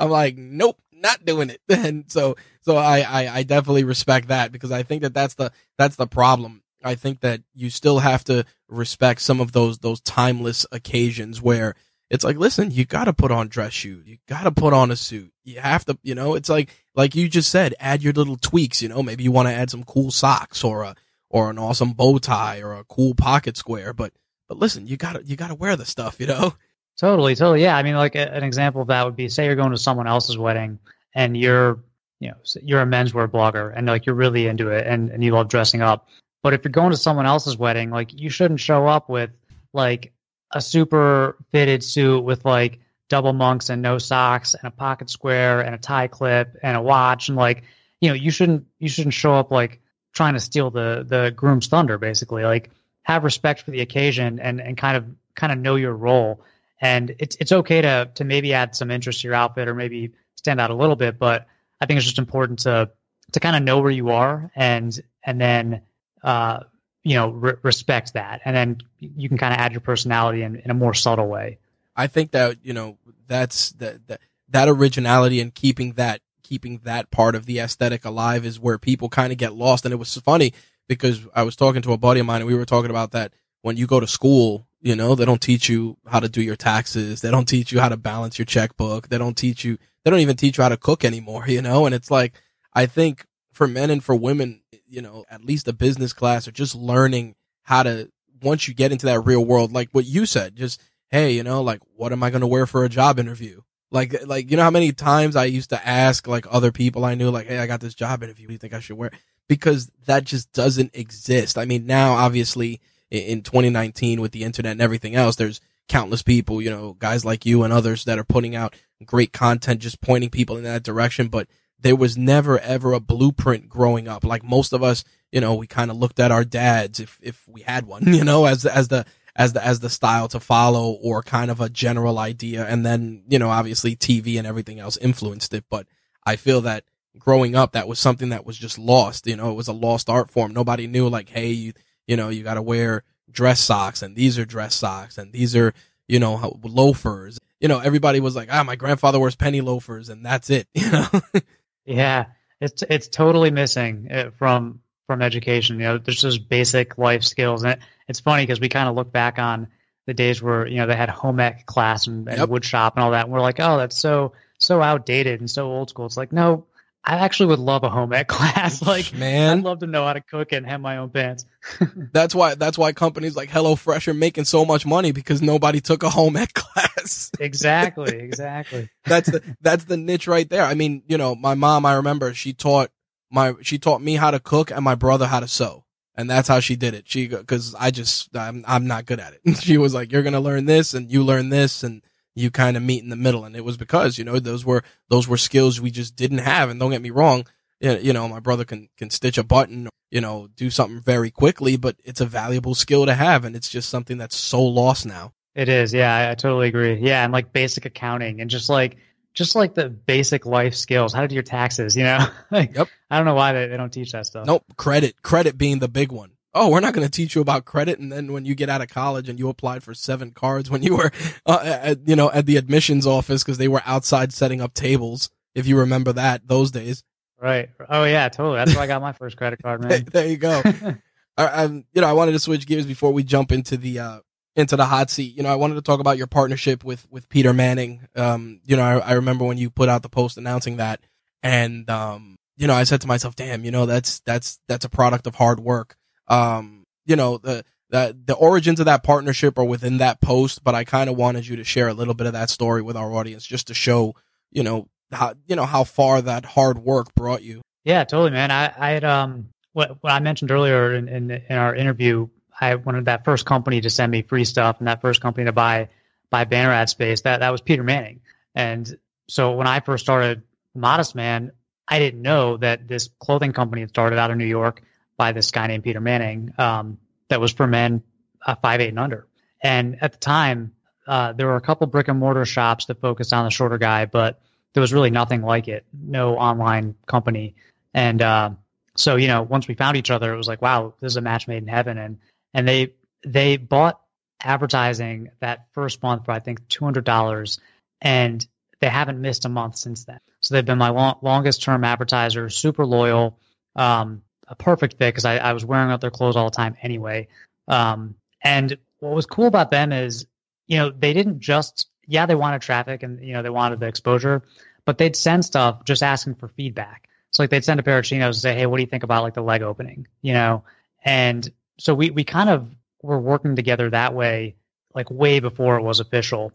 Speaker 1: I'm like, nope, not doing it. And so, so I, I, I definitely respect that because I think that that's the, that's the problem. I think that you still have to respect some of those, those timeless occasions where, it's like, listen, you got to put on dress shoes. You got to put on a suit. You have to, you know, it's like, like you just said, add your little tweaks, you know, maybe you want to add some cool socks or a, or an awesome bow tie or a cool pocket square. But, but listen, you gotta, you gotta wear the stuff, you know?
Speaker 2: Totally. Totally. Yeah. I mean, like a, an example of that would be say you're going to someone else's wedding and you're, you know, you're a menswear blogger and like you're really into it and, and you love dressing up. But if you're going to someone else's wedding, like you shouldn't show up with like a super fitted suit with like double monks and no socks and a pocket square and a tie clip and a watch and like you know you shouldn't you shouldn't show up like trying to steal the the groom's thunder basically like have respect for the occasion and and kind of kind of know your role and it's it's okay to to maybe add some interest to your outfit or maybe stand out a little bit but i think it's just important to to kind of know where you are and and then uh you know re- respect that. And then you can kind of add your personality in, in a more subtle way.
Speaker 1: I think that you know that's that that that originality and keeping that keeping that part of the aesthetic alive is where people kind of get lost. And it was funny because i was talking to a buddy of mine and we were talking about that when you go to school you know they don't teach you how to do your taxes they don't teach you how to balance your checkbook they don't teach you they don't even teach you how to cook anymore you know and it's like i think for men and for women you know, at least a business class or just learning how to, once you get into that real world, like what you said, just, hey, you know, like, what am I going to wear for a job interview? Like, like, you know how many times I used to ask like other people I knew, like, hey, I got this job interview. What do you think I should wear? Because that just doesn't exist. I mean, now obviously in 2019 with the internet and everything else, there's countless people, you know, guys like you and others that are putting out great content, just pointing people in that direction. But there was never ever a blueprint growing up. Like most of us, you know, we kind of looked at our dads if if we had one, you know, as as the as the as the style to follow or kind of a general idea and then, you know, obviously TV and everything else influenced it, but I feel that growing up that was something that was just lost, you know, it was a lost art form. Nobody knew like, hey, you you know, you got to wear dress socks and these are dress socks and these are, you know, loafers. You know, everybody was like, ah, my grandfather wears penny loafers and that's it, you know.
Speaker 2: Yeah, it's it's totally missing uh, from from education. You know, there's just basic life skills, and it, it's funny because we kind of look back on the days where you know they had home ec class and, and yep. wood shop and all that, and we're like, oh, that's so so outdated and so old school. It's like, no, I actually would love a home ec class. like, man, I'd love to know how to cook and have my own pants.
Speaker 1: that's why that's why companies like HelloFresh are making so much money because nobody took a home ec class.
Speaker 2: exactly, exactly.
Speaker 1: that's the that's the niche right there. I mean, you know, my mom, I remember she taught my she taught me how to cook and my brother how to sew. And that's how she did it. She cuz I just I'm I'm not good at it. she was like you're going to learn this and you learn this and you kind of meet in the middle and it was because, you know, those were those were skills we just didn't have and don't get me wrong, you know, my brother can can stitch a button, you know, do something very quickly, but it's a valuable skill to have and it's just something that's so lost now.
Speaker 2: It is. Yeah, I, I totally agree. Yeah, and like basic accounting and just like just like the basic life skills, how to do your taxes, you know? like,
Speaker 1: yep.
Speaker 2: I don't know why they, they don't teach that stuff.
Speaker 1: Nope. Credit, credit being the big one. Oh, we're not going to teach you about credit. And then when you get out of college and you applied for seven cards when you were, uh, at, you know, at the admissions office because they were outside setting up tables. If you remember that those days.
Speaker 2: Right. Oh yeah, totally. That's where I got my first credit card, man.
Speaker 1: there you go. I, am you know, I wanted to switch gears before we jump into the, uh, into the hot seat. You know, I wanted to talk about your partnership with with Peter Manning. Um, you know, I, I remember when you put out the post announcing that, and um, you know, I said to myself, "Damn, you know, that's that's that's a product of hard work." Um, you know, the the the origins of that partnership are within that post, but I kind of wanted you to share a little bit of that story with our audience, just to show, you know, how you know how far that hard work brought you.
Speaker 2: Yeah, totally, man. I I had um what what I mentioned earlier in in, in our interview I wanted that first company to send me free stuff and that first company to buy buy banner ad space. That that was Peter Manning. And so when I first started Modest Man, I didn't know that this clothing company had started out of New York by this guy named Peter Manning um, that was for men uh, five eight and under. And at the time, uh, there were a couple brick and mortar shops that focused on the shorter guy, but there was really nothing like it. No online company. And uh, so you know, once we found each other, it was like, wow, this is a match made in heaven. And and they they bought advertising that first month for I think two hundred dollars, and they haven't missed a month since then. So they've been my long, longest term advertiser, super loyal, um, a perfect fit because I, I, was wearing out their clothes all the time anyway. Um, and what was cool about them is, you know, they didn't just yeah they wanted traffic and you know they wanted the exposure, but they'd send stuff just asking for feedback. So like they'd send a pair of chinos and say, hey, what do you think about like the leg opening, you know? And so we we kind of were working together that way, like way before it was official.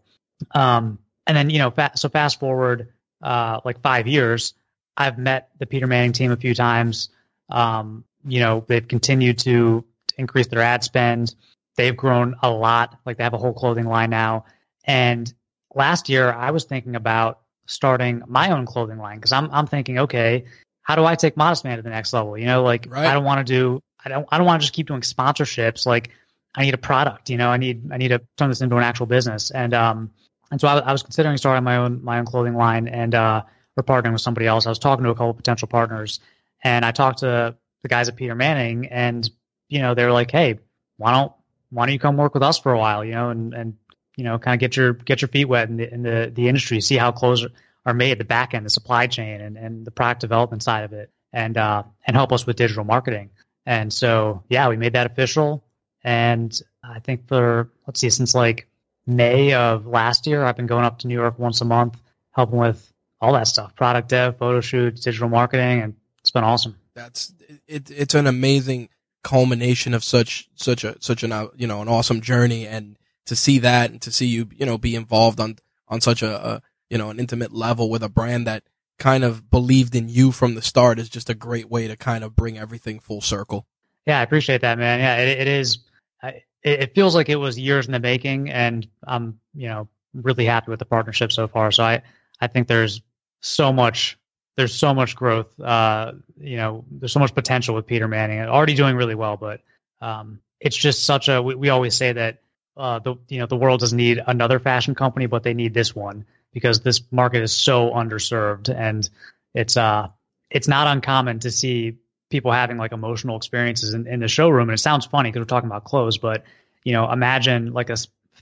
Speaker 2: Um, and then you know, fa- so fast forward uh, like five years, I've met the Peter Manning team a few times. Um, you know, they've continued to, to increase their ad spend. They've grown a lot. Like they have a whole clothing line now. And last year, I was thinking about starting my own clothing line because I'm I'm thinking, okay, how do I take Modest Man to the next level? You know, like right. I don't want to do I don't I don't want to just keep doing sponsorships. Like I need a product. You know, I need I need to turn this into an actual business. And um and so I, I was considering starting my own my own clothing line and uh or partnering with somebody else. I was talking to a couple potential partners, and I talked to the guys at Peter Manning, and you know they were like, hey, why don't why don't you come work with us for a while? You know, and and you know kind of get your get your feet wet in the in the, the industry, see how clothes are made, the back end, the supply chain, and and the product development side of it, and uh and help us with digital marketing. And so, yeah, we made that official. And I think for, let's see, since like May of last year, I've been going up to New York once a month, helping with all that stuff, product dev, photo shoots, digital marketing. And been awesome.
Speaker 1: That's, it, it's an amazing culmination of such, such a, such an, uh, you know, an awesome journey. And to see that and to see you, you know, be involved on, on such a, a you know, an intimate level with a brand that kind of believed in you from the start is just a great way to kind of bring everything full circle.
Speaker 2: Yeah, I appreciate that, man. Yeah, it, it is. It, it feels like it was years in the making, and I'm, you know, really happy with the partnership so far. So I, I think there's so much, there's so much growth. Uh, you know, there's so much potential with Peter Manning. Already doing really well, but um, it's just such a. We, we always say that uh, the you know the world doesn't need another fashion company, but they need this one because this market is so underserved and it's uh it's not uncommon to see people having like emotional experiences in, in the showroom and it sounds funny because we're talking about clothes but you know imagine like a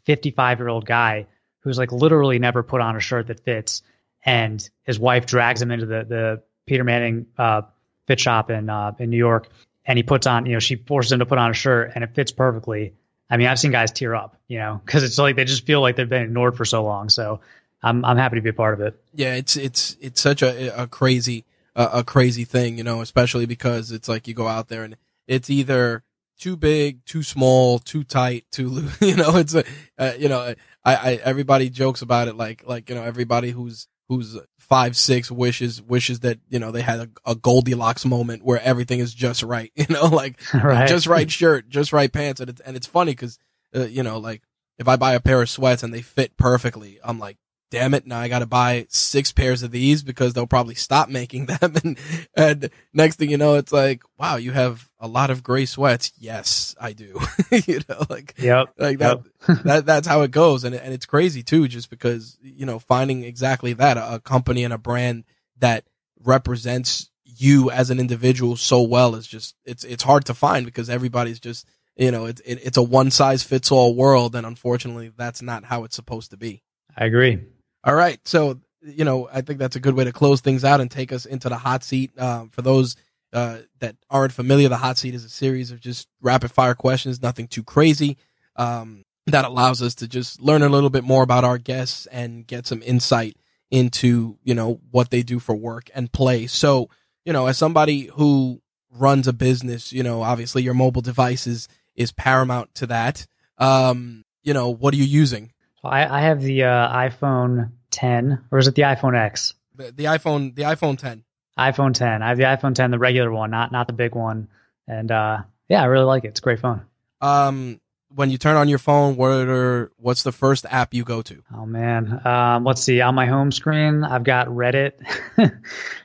Speaker 2: 55 year old guy who's like literally never put on a shirt that fits and his wife drags him into the the Peter Manning uh, fit shop in uh, in New York and he puts on you know she forces him to put on a shirt and it fits perfectly I mean I've seen guys tear up you know because it's like they just feel like they've been ignored for so long so I'm I'm happy to be a part of it.
Speaker 1: Yeah, it's it's it's such a a crazy a crazy thing, you know, especially because it's like you go out there and it's either too big, too small, too tight, too loose. You know, it's a, uh, you know, I, I, everybody jokes about it like, like, you know, everybody who's, who's five, six wishes, wishes that, you know, they had a, a Goldilocks moment where everything is just right, you know, like
Speaker 2: right.
Speaker 1: just right shirt, just right pants. And it's, and it's funny because, uh, you know, like if I buy a pair of sweats and they fit perfectly, I'm like, damn it, now I got to buy six pairs of these because they'll probably stop making them. And, and next thing you know, it's like, wow, you have a lot of gray sweats. Yes, I do. you know, like,
Speaker 2: yep,
Speaker 1: like that,
Speaker 2: yep.
Speaker 1: that, that's how it goes. And, and it's crazy too, just because, you know, finding exactly that, a, a company and a brand that represents you as an individual so well is just, it's, it's hard to find because everybody's just, you know, it's, it, it's a one size fits all world. And unfortunately, that's not how it's supposed to be.
Speaker 2: I agree.
Speaker 1: All right. So, you know, I think that's a good way to close things out and take us into the hot seat. Um, for those uh, that aren't familiar, the hot seat is a series of just rapid fire questions, nothing too crazy. Um, that allows us to just learn a little bit more about our guests and get some insight into, you know, what they do for work and play. So, you know, as somebody who runs a business, you know, obviously your mobile devices is paramount to that. Um, you know, what are you using?
Speaker 2: I, I have the uh, iPhone 10, or is it the iPhone X?
Speaker 1: The, the iPhone, the iPhone 10.
Speaker 2: iPhone 10. I have the iPhone 10, the regular one, not not the big one. And uh, yeah, I really like it. It's a great phone.
Speaker 1: Um, when you turn on your phone, what are what's the first app you go to?
Speaker 2: Oh man, um, let's see. On my home screen, I've got Reddit,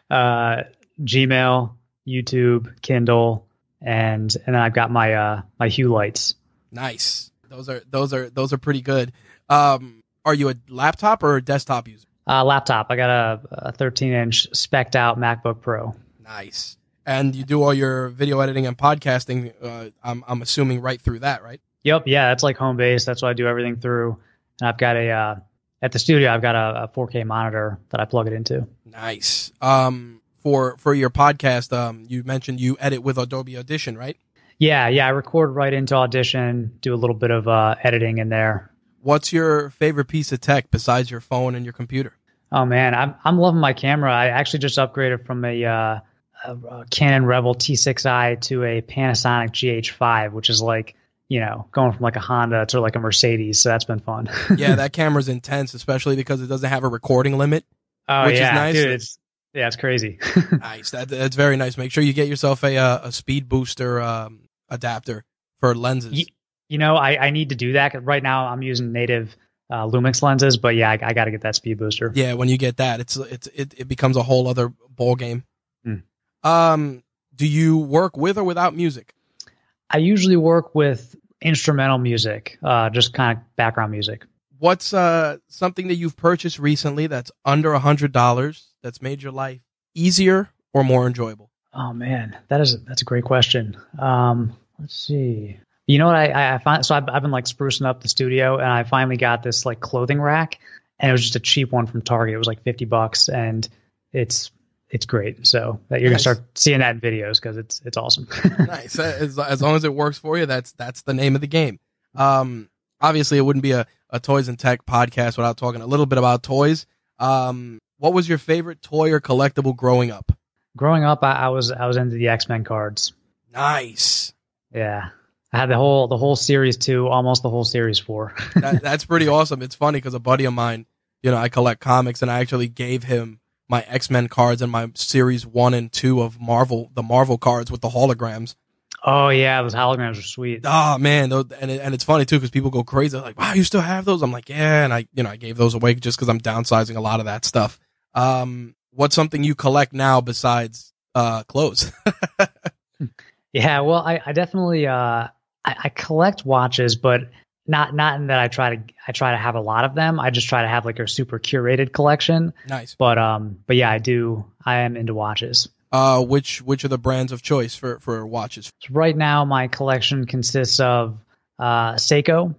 Speaker 2: uh, Gmail, YouTube, Kindle, and and then I've got my uh, my Hue lights.
Speaker 1: Nice. Those are those are those are pretty good. Um, are you a laptop or a desktop user?
Speaker 2: Uh, laptop. I got a, a 13 inch specked out MacBook Pro.
Speaker 1: Nice. And you do all your video editing and podcasting. Uh, I'm I'm assuming right through that, right?
Speaker 2: Yep. Yeah, that's like home base. That's what I do everything through. And I've got a uh, at the studio. I've got a, a 4K monitor that I plug it into.
Speaker 1: Nice. Um, for for your podcast, um, you mentioned you edit with Adobe Audition, right?
Speaker 2: Yeah, yeah. I record right into Audition. Do a little bit of uh, editing in there.
Speaker 1: What's your favorite piece of tech besides your phone and your computer?
Speaker 2: Oh man, I'm I'm loving my camera. I actually just upgraded from a, uh, a Canon Rebel T6i to a Panasonic GH5, which is like you know going from like a Honda to like a Mercedes. So that's been fun.
Speaker 1: yeah, that camera's intense, especially because it doesn't have a recording limit.
Speaker 2: Oh
Speaker 1: which
Speaker 2: yeah,
Speaker 1: is nice.
Speaker 2: dude. It's, yeah, it's crazy.
Speaker 1: nice. That, that's very nice. Make sure you get yourself a uh, a speed booster um, adapter for lenses.
Speaker 2: You know, I, I need to do that. 'cause right now, I'm using native uh, Lumix lenses, but yeah, I, I got to get that speed booster.
Speaker 1: Yeah, when you get that, it's it's it, it becomes a whole other ball game.
Speaker 2: Hmm.
Speaker 1: Um, do you work with or without music?
Speaker 2: I usually work with instrumental music, uh, just kind of background music.
Speaker 1: What's uh something that you've purchased recently that's under a hundred dollars that's made your life easier or more enjoyable?
Speaker 2: Oh man, that is that's a great question. Um, let's see. You know what I I find so I've, I've been like sprucing up the studio and I finally got this like clothing rack and it was just a cheap one from Target. It was like fifty bucks and it's it's great. So that you're
Speaker 1: Nice.
Speaker 2: gonna start seeing that in videos because it's it's awesome.
Speaker 1: nice. As, as long as it works for you, that's that's the name of the game. Um, obviously, it wouldn't be a, a toys and tech podcast without talking a little bit about toys. Um, what was your favorite toy or collectible growing up?
Speaker 2: Growing up, I, I was I was into the X Men cards.
Speaker 1: Nice.
Speaker 2: Yeah, I had the whole the whole series two, almost the whole series four.
Speaker 1: That, that's pretty awesome. It's funny because a buddy of mine, you know, I collect comics, and I actually gave him my X Men cards and my series one and two of Marvel, the Marvel cards with the holograms.
Speaker 2: oh yeah, those holograms are sweet.
Speaker 1: Oh man, those, and it, and it's funny too because people go crazy. They're like, "Wow, you still have those?" I'm like, "Yeah," and I, you know, I gave those away just because I'm downsizing a lot of that stuff. Um, what's something you collect now besides uh clothes?
Speaker 2: Yeah, well, I, I definitely uh, I, I collect watches, but not not in that I try to I try to have a lot of them. I just try to have like a super curated collection.
Speaker 1: nice.
Speaker 2: But um, but yeah, I do. I am into watches.
Speaker 1: Uh, which which are the brands of choice for for watches?
Speaker 2: So right now, my collection consists of uh, Seiko,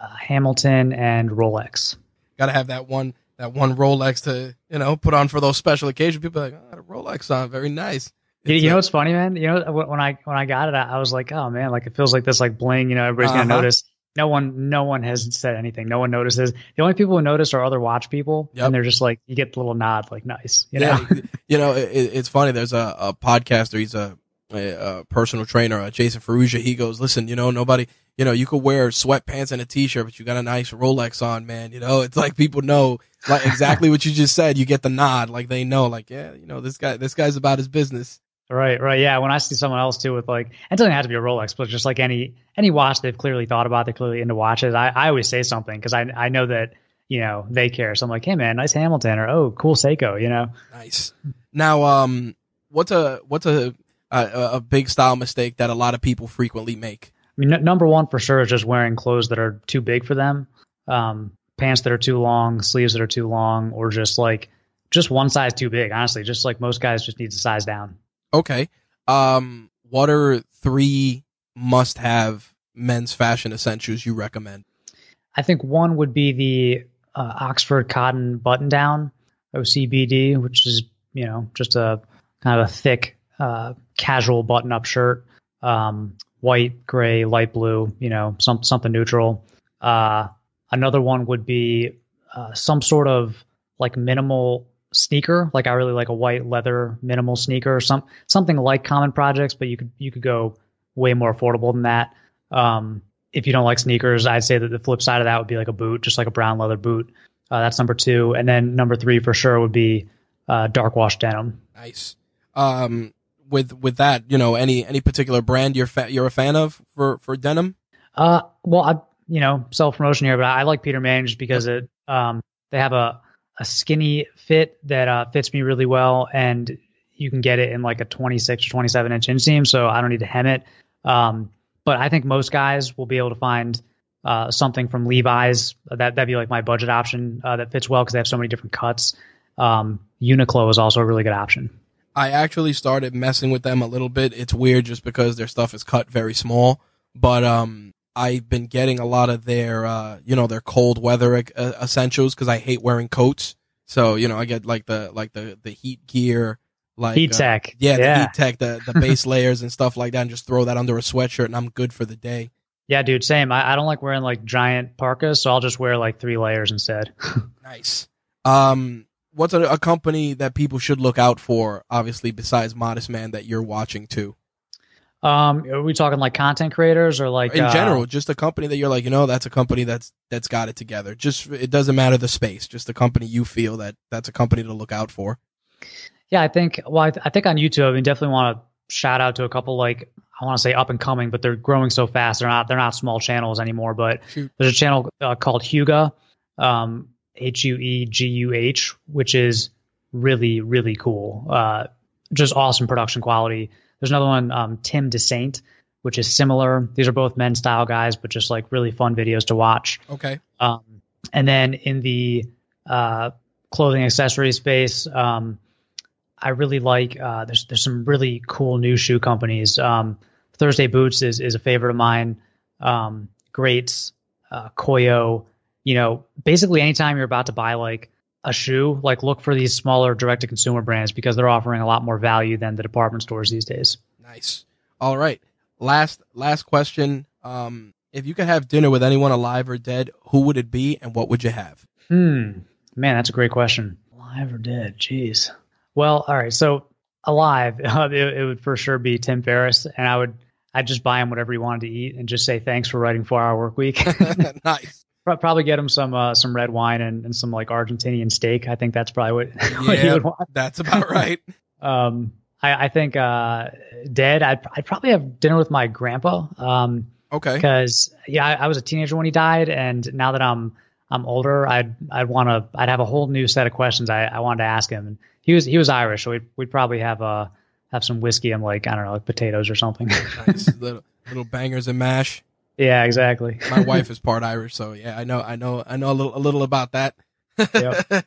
Speaker 2: uh, Hamilton, and Rolex.
Speaker 1: Got to have that one that one Rolex to you know put on for those special occasions. People are like, oh, the Rolex on, very nice.
Speaker 2: You,
Speaker 1: It's
Speaker 2: you know what's funny, man? You know when I when I got it, I, was like, oh man, like it feels like this like bling. You know, everybody's gonna
Speaker 1: Uh-huh.
Speaker 2: notice. No one, no one has said anything. No one notices. The only people who notice are other watch people,
Speaker 1: Yep.
Speaker 2: and they're just like, you get the little nod, like nice. You know?
Speaker 1: you know, it- it's funny. There's a, a podcaster. He's a a, a personal trainer, uh, Jason Ferruggia, he goes, listen, you know, nobody, you know, you could wear sweatpants and a t-shirt, but you got a nice Rolex on, man. You know, it's like people know like exactly what you just said. You get the nod, like they know, like, yeah, you know, this guy, this guy's about his business.
Speaker 2: Right, right. Yeah. When I see someone else too with like, it doesn't have to be a Rolex, but just like any, any watch they've clearly thought about, they're clearly into watches. I, I always say something because I, I know that, you know, they care. So I'm like, hey man, nice Hamilton or, oh, cool Seiko, you know?
Speaker 1: Nice. Now, um, what's a, what's a, a, a big style mistake that a lot of people frequently make?
Speaker 2: I mean, n- number one for sure is just wearing clothes that are too big for them. Um, pants that are too long, sleeves that are too long, or just like, just one size too big. Honestly, just like most guys just need to size down.
Speaker 1: Okay. Um, what are three must have men's fashion essentials you recommend?
Speaker 2: I think one would be the uh, Oxford cotton button down OCBD, which is, you know, just a kind of a thick, uh, casual button up shirt. Um, white, gray, light blue, you know, some, something neutral. Uh, another one would be uh, some sort of like minimal sneaker. Like I really like a white leather minimal sneaker or some something like Common Projects, but you could you could go way more affordable than that. Um, if you don't like sneakers, I'd say that the flip side of that would be like a boot, just like a brown leather boot. Uh, that's number two, and then number three for sure would be uh, dark wash denim.
Speaker 1: Nice. Um, with with that, you know, any any particular brand you're fa- you're a fan of for for denim?
Speaker 2: Uh, well, I you know self promotion here, but I, I like Peter Manning because it um they have a a skinny fit that uh, fits me really well, and you can get it in like a 26 or 27 inch inseam, so I don't need to hem it. Um, but I think most guys will be able to find uh, something from Levi's that that'd be like my budget option uh, that fits well because they have so many different cuts. Um, Uniqlo is also a really good option.
Speaker 1: I actually started messing with them a little bit. It's weird just because their stuff is cut very small, but um, I've been getting a lot of their, uh, you know, their cold weather uh, essentials because I hate wearing coats. So you know, I get like the like the the heat gear, like
Speaker 2: heat tech,
Speaker 1: uh, yeah, yeah, the heat tech, the the base layers and stuff like that, and just throw that under a sweatshirt, and I'm good for the day.
Speaker 2: Yeah, dude, same. I, I don't like wearing like giant parkas, so I'll just wear like three layers instead.
Speaker 1: nice. Um, what's a, a, company that people should look out for? Obviously, besides Modest Man, that you're watching too.
Speaker 2: Um, are we talking like content creators or like
Speaker 1: in
Speaker 2: uh,
Speaker 1: general, just a company that you're like, you know, that's a company that's that's got it together. Just it doesn't matter the space, just a company you feel that that's a company to look out for.
Speaker 2: Yeah, I think. Well, I, th- I think on YouTube, I mean, definitely want to shout out to a couple like I want to say up and coming, but they're growing so fast. They're not they're not small channels anymore. But Shoot. there's a channel uh, called Hueguh, um, H U E G U H, which is really really cool. Uh, just awesome production quality. There's another one, um, Tim Dessaint, which is similar. These are both men style guys, but just like really fun videos to watch.
Speaker 1: Okay.
Speaker 2: Um, and then in the uh, clothing accessory space, um, I really like. Uh, there's there's some really cool new shoe companies. Um, Thursday Boots is is a favorite of mine. Um, Greats, uh, Koio. You know, basically anytime you're about to buy like a shoe, like look for these smaller direct to consumer brands because they're offering a lot more value than the department stores these days.
Speaker 1: Nice. All right. Last last question. Um, if you could have dinner with anyone alive or dead, who would it be and what would you have?
Speaker 2: Hmm. Man, that's a great question. Alive or dead? Jeez. Well, all right. So alive, it, it would for sure be Tim Ferriss, and I would I'd just buy him whatever he wanted to eat and just say thanks for writing four hour work week.
Speaker 1: nice
Speaker 2: probably get him some uh, some red wine and, and some like Argentinian steak. I think that's probably what, what he would want.
Speaker 1: That's about right.
Speaker 2: um, I, I think uh, dead. I'd I'd probably have dinner with my grandpa. Um,
Speaker 1: okay.
Speaker 2: Because yeah, I, I, was a teenager when he died, and now that I'm I'm older, I'd I'd want to I'd have a whole new set of questions I, I wanted to ask him. And he was he was Irish, so we'd we'd probably have uh have some whiskey and like I don't know like potatoes or something.
Speaker 1: nice little little bangers and mash.
Speaker 2: Yeah, exactly.
Speaker 1: My wife is part Irish, so yeah, I know, I know, I know a little, a little about that. Yep.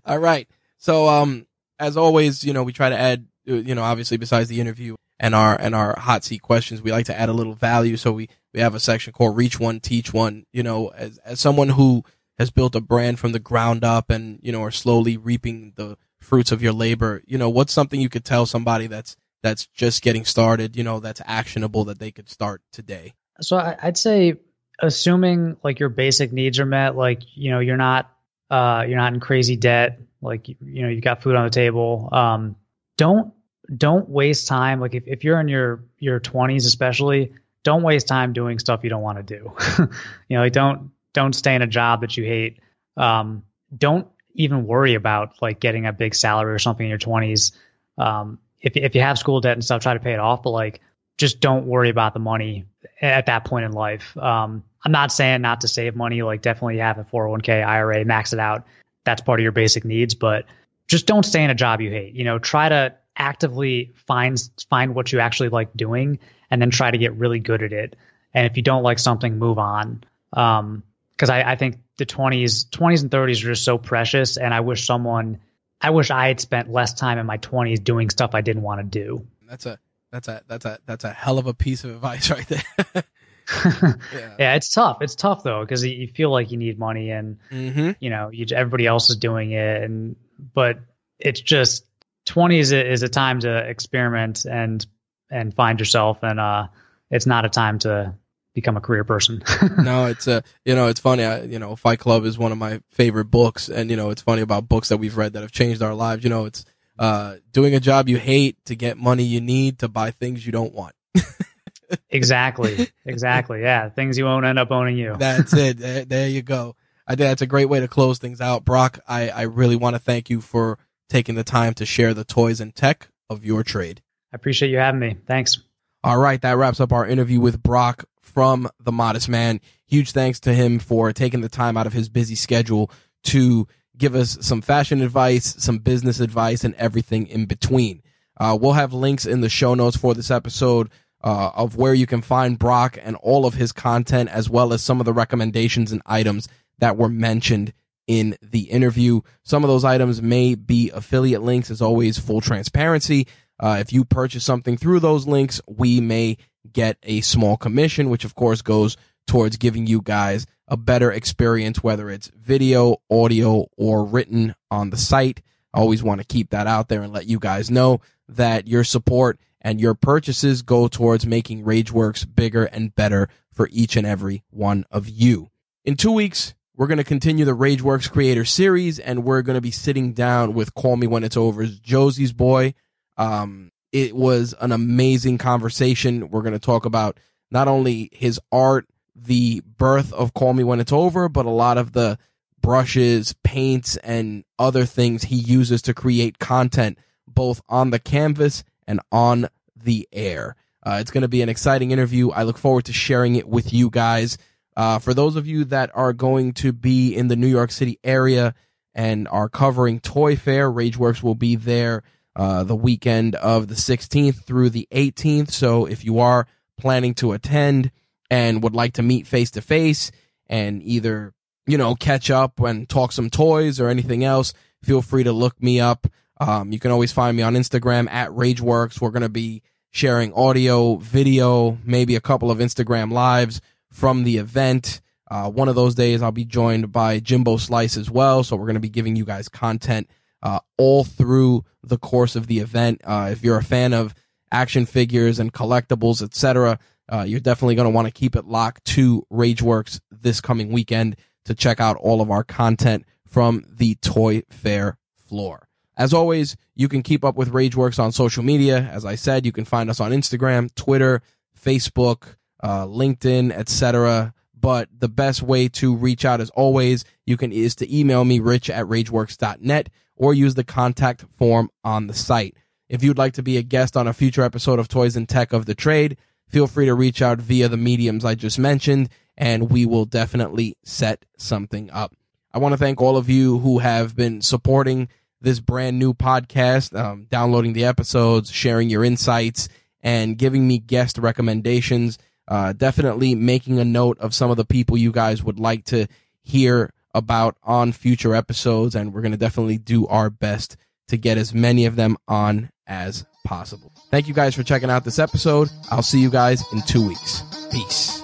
Speaker 1: All right. So, um, as always, you know, we try to add, uh, you know, obviously besides the interview and our, and our hot seat questions, we like to add a little value. So we, we have a section called reach one, teach one, you know, as, as someone who has built a brand from the ground up and, you know, are slowly reaping the fruits of your labor, you know, what's something you could tell somebody that's, that's just getting started, you know, that's actionable that they could start today?
Speaker 2: So I, would say, assuming like your basic needs are met, like you know you're not uh, you're not in crazy debt, like you know you've got food on the table. Um, don't don't waste time. Like if, if you're in your your 20s, especially, don't waste time doing stuff you don't want to do. you know, like don't don't stay in a job that you hate. Um, don't even worry about like getting a big salary or something in your 20s. Um, if if you have school debt and stuff, try to pay it off. But like, just don't worry about the money at that point in life. Um, I'm not saying not to save money. Like, definitely have a 401k, IRA, max it out. That's part of your basic needs. But just don't stay in a job you hate. You know, try to actively find find what you actually like doing, and then try to get really good at it. And if you don't like something, move on. Um, because I, I think the 20s 20s and 30s are just so precious and i wish someone i wish i had spent less time in my 20s doing stuff i didn't want to do
Speaker 1: That's a that's a that's a that's a hell of a piece of advice right there.
Speaker 2: yeah. yeah. it's tough it's tough though because you feel like you need money and
Speaker 1: mm-hmm.
Speaker 2: you know you, everybody else is doing it and but it's just 20 is a, is a time to experiment and and find yourself and uh it's not a time to become a career person.
Speaker 1: no, it's a, uh, you know, it's funny. I, you know, Fight Club is one of my favorite books. And, you know, it's funny about books that we've read that have changed our lives. You know, it's, uh, doing a job you hate to get money you need to buy things you don't want.
Speaker 2: exactly. Exactly. Yeah. Things you won't end up owning you.
Speaker 1: That's it. There, there you go. I think that's a great way to close things out. Brock, I, I really want to thank you for taking the time to share the toys and tech of your trade.
Speaker 2: I appreciate you having me. Thanks.
Speaker 1: All right, that wraps up our interview with Brock from The Modest Man. Huge thanks to him for taking the time out of his busy schedule to give us some fashion advice, some business advice, and everything in between. Uh, we'll have links in the show notes for this episode uh, of where you can find Brock and all of his content, as well as some of the recommendations and items that were mentioned in the interview. Some of those items may be affiliate links, as always, full transparency. Uh, if you purchase something through those links, we may get a small commission, which of course goes towards giving you guys a better experience, whether it's video, audio, or written on the site. I always want to keep that out there and let you guys know that your support and your purchases go towards making RageWorks bigger and better for each and every one of you. In two weeks, we're going to continue the RageWorks Creator Series, and we're going to be sitting down with Call Me When It's Over's Josie's Boy. Um, it was an amazing conversation. We're going to talk about not only his art, the birth of Call Me When It's Over, but a lot of the brushes, paints, and other things he uses to create content both on the canvas and on the air. Uh, it's going to be an exciting interview. I look forward to sharing it with you guys. Uh, for those of you that are going to be in the New York City area and are covering Toy Fair, RageWorks will be there uh, the weekend of the 16th through the 18th. So if you are planning to attend and would like to meet face to face and either, you know, catch up and talk some toys or anything else, feel free to look me up. Um, you can always find me on Instagram at RageWorks. We're going to be sharing audio, video, maybe a couple of Instagram lives from the event. Uh, one of those days I'll be joined by Jimbo Slice as well. So we're going to be giving you guys content uh, all through the course of the event. Uh, if you're a fan of action figures and collectibles, etc., uh, you're definitely going to want to keep it locked to RageWorks this coming weekend to check out all of our content from the Toy Fair floor. As always, you can keep up with RageWorks on social media. As I said, you can find us on Instagram, Twitter, Facebook, uh, LinkedIn, etc. But the best way to reach out, as always, you can is to email me, rich at rageworks.net or use the contact form on the site. If you'd like to be a guest on a future episode of Toys and Tech of the Trade, feel free to reach out via the mediums I just mentioned, and we will definitely set something up. I want to thank all of you who have been supporting this brand new podcast, um, downloading the episodes, sharing your insights, and giving me guest recommendations. Uh, definitely making a note of some of the people you guys would like to hear about on future episodes, and we're going to definitely do our best to get as many of them on as possible. Thank you guys for checking out this episode. I'll see you guys in two weeks. Peace.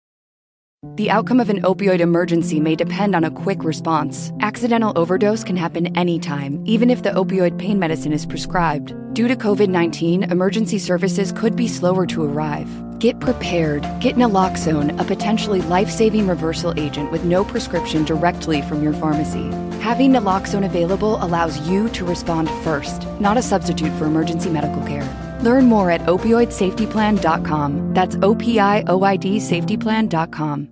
Speaker 3: The outcome of an opioid emergency may depend on a quick response. Accidental overdose can happen anytime, even if the opioid pain medicine is prescribed. Due to COVID 19, emergency services could be slower to arrive. Get prepared. Get naloxone, a potentially life saving reversal agent with no prescription directly from your pharmacy. Having naloxone available allows you to respond first, not a substitute for emergency medical care. Learn more at opioidsafetyplan.com. That's O P I O I D safetyplan.com.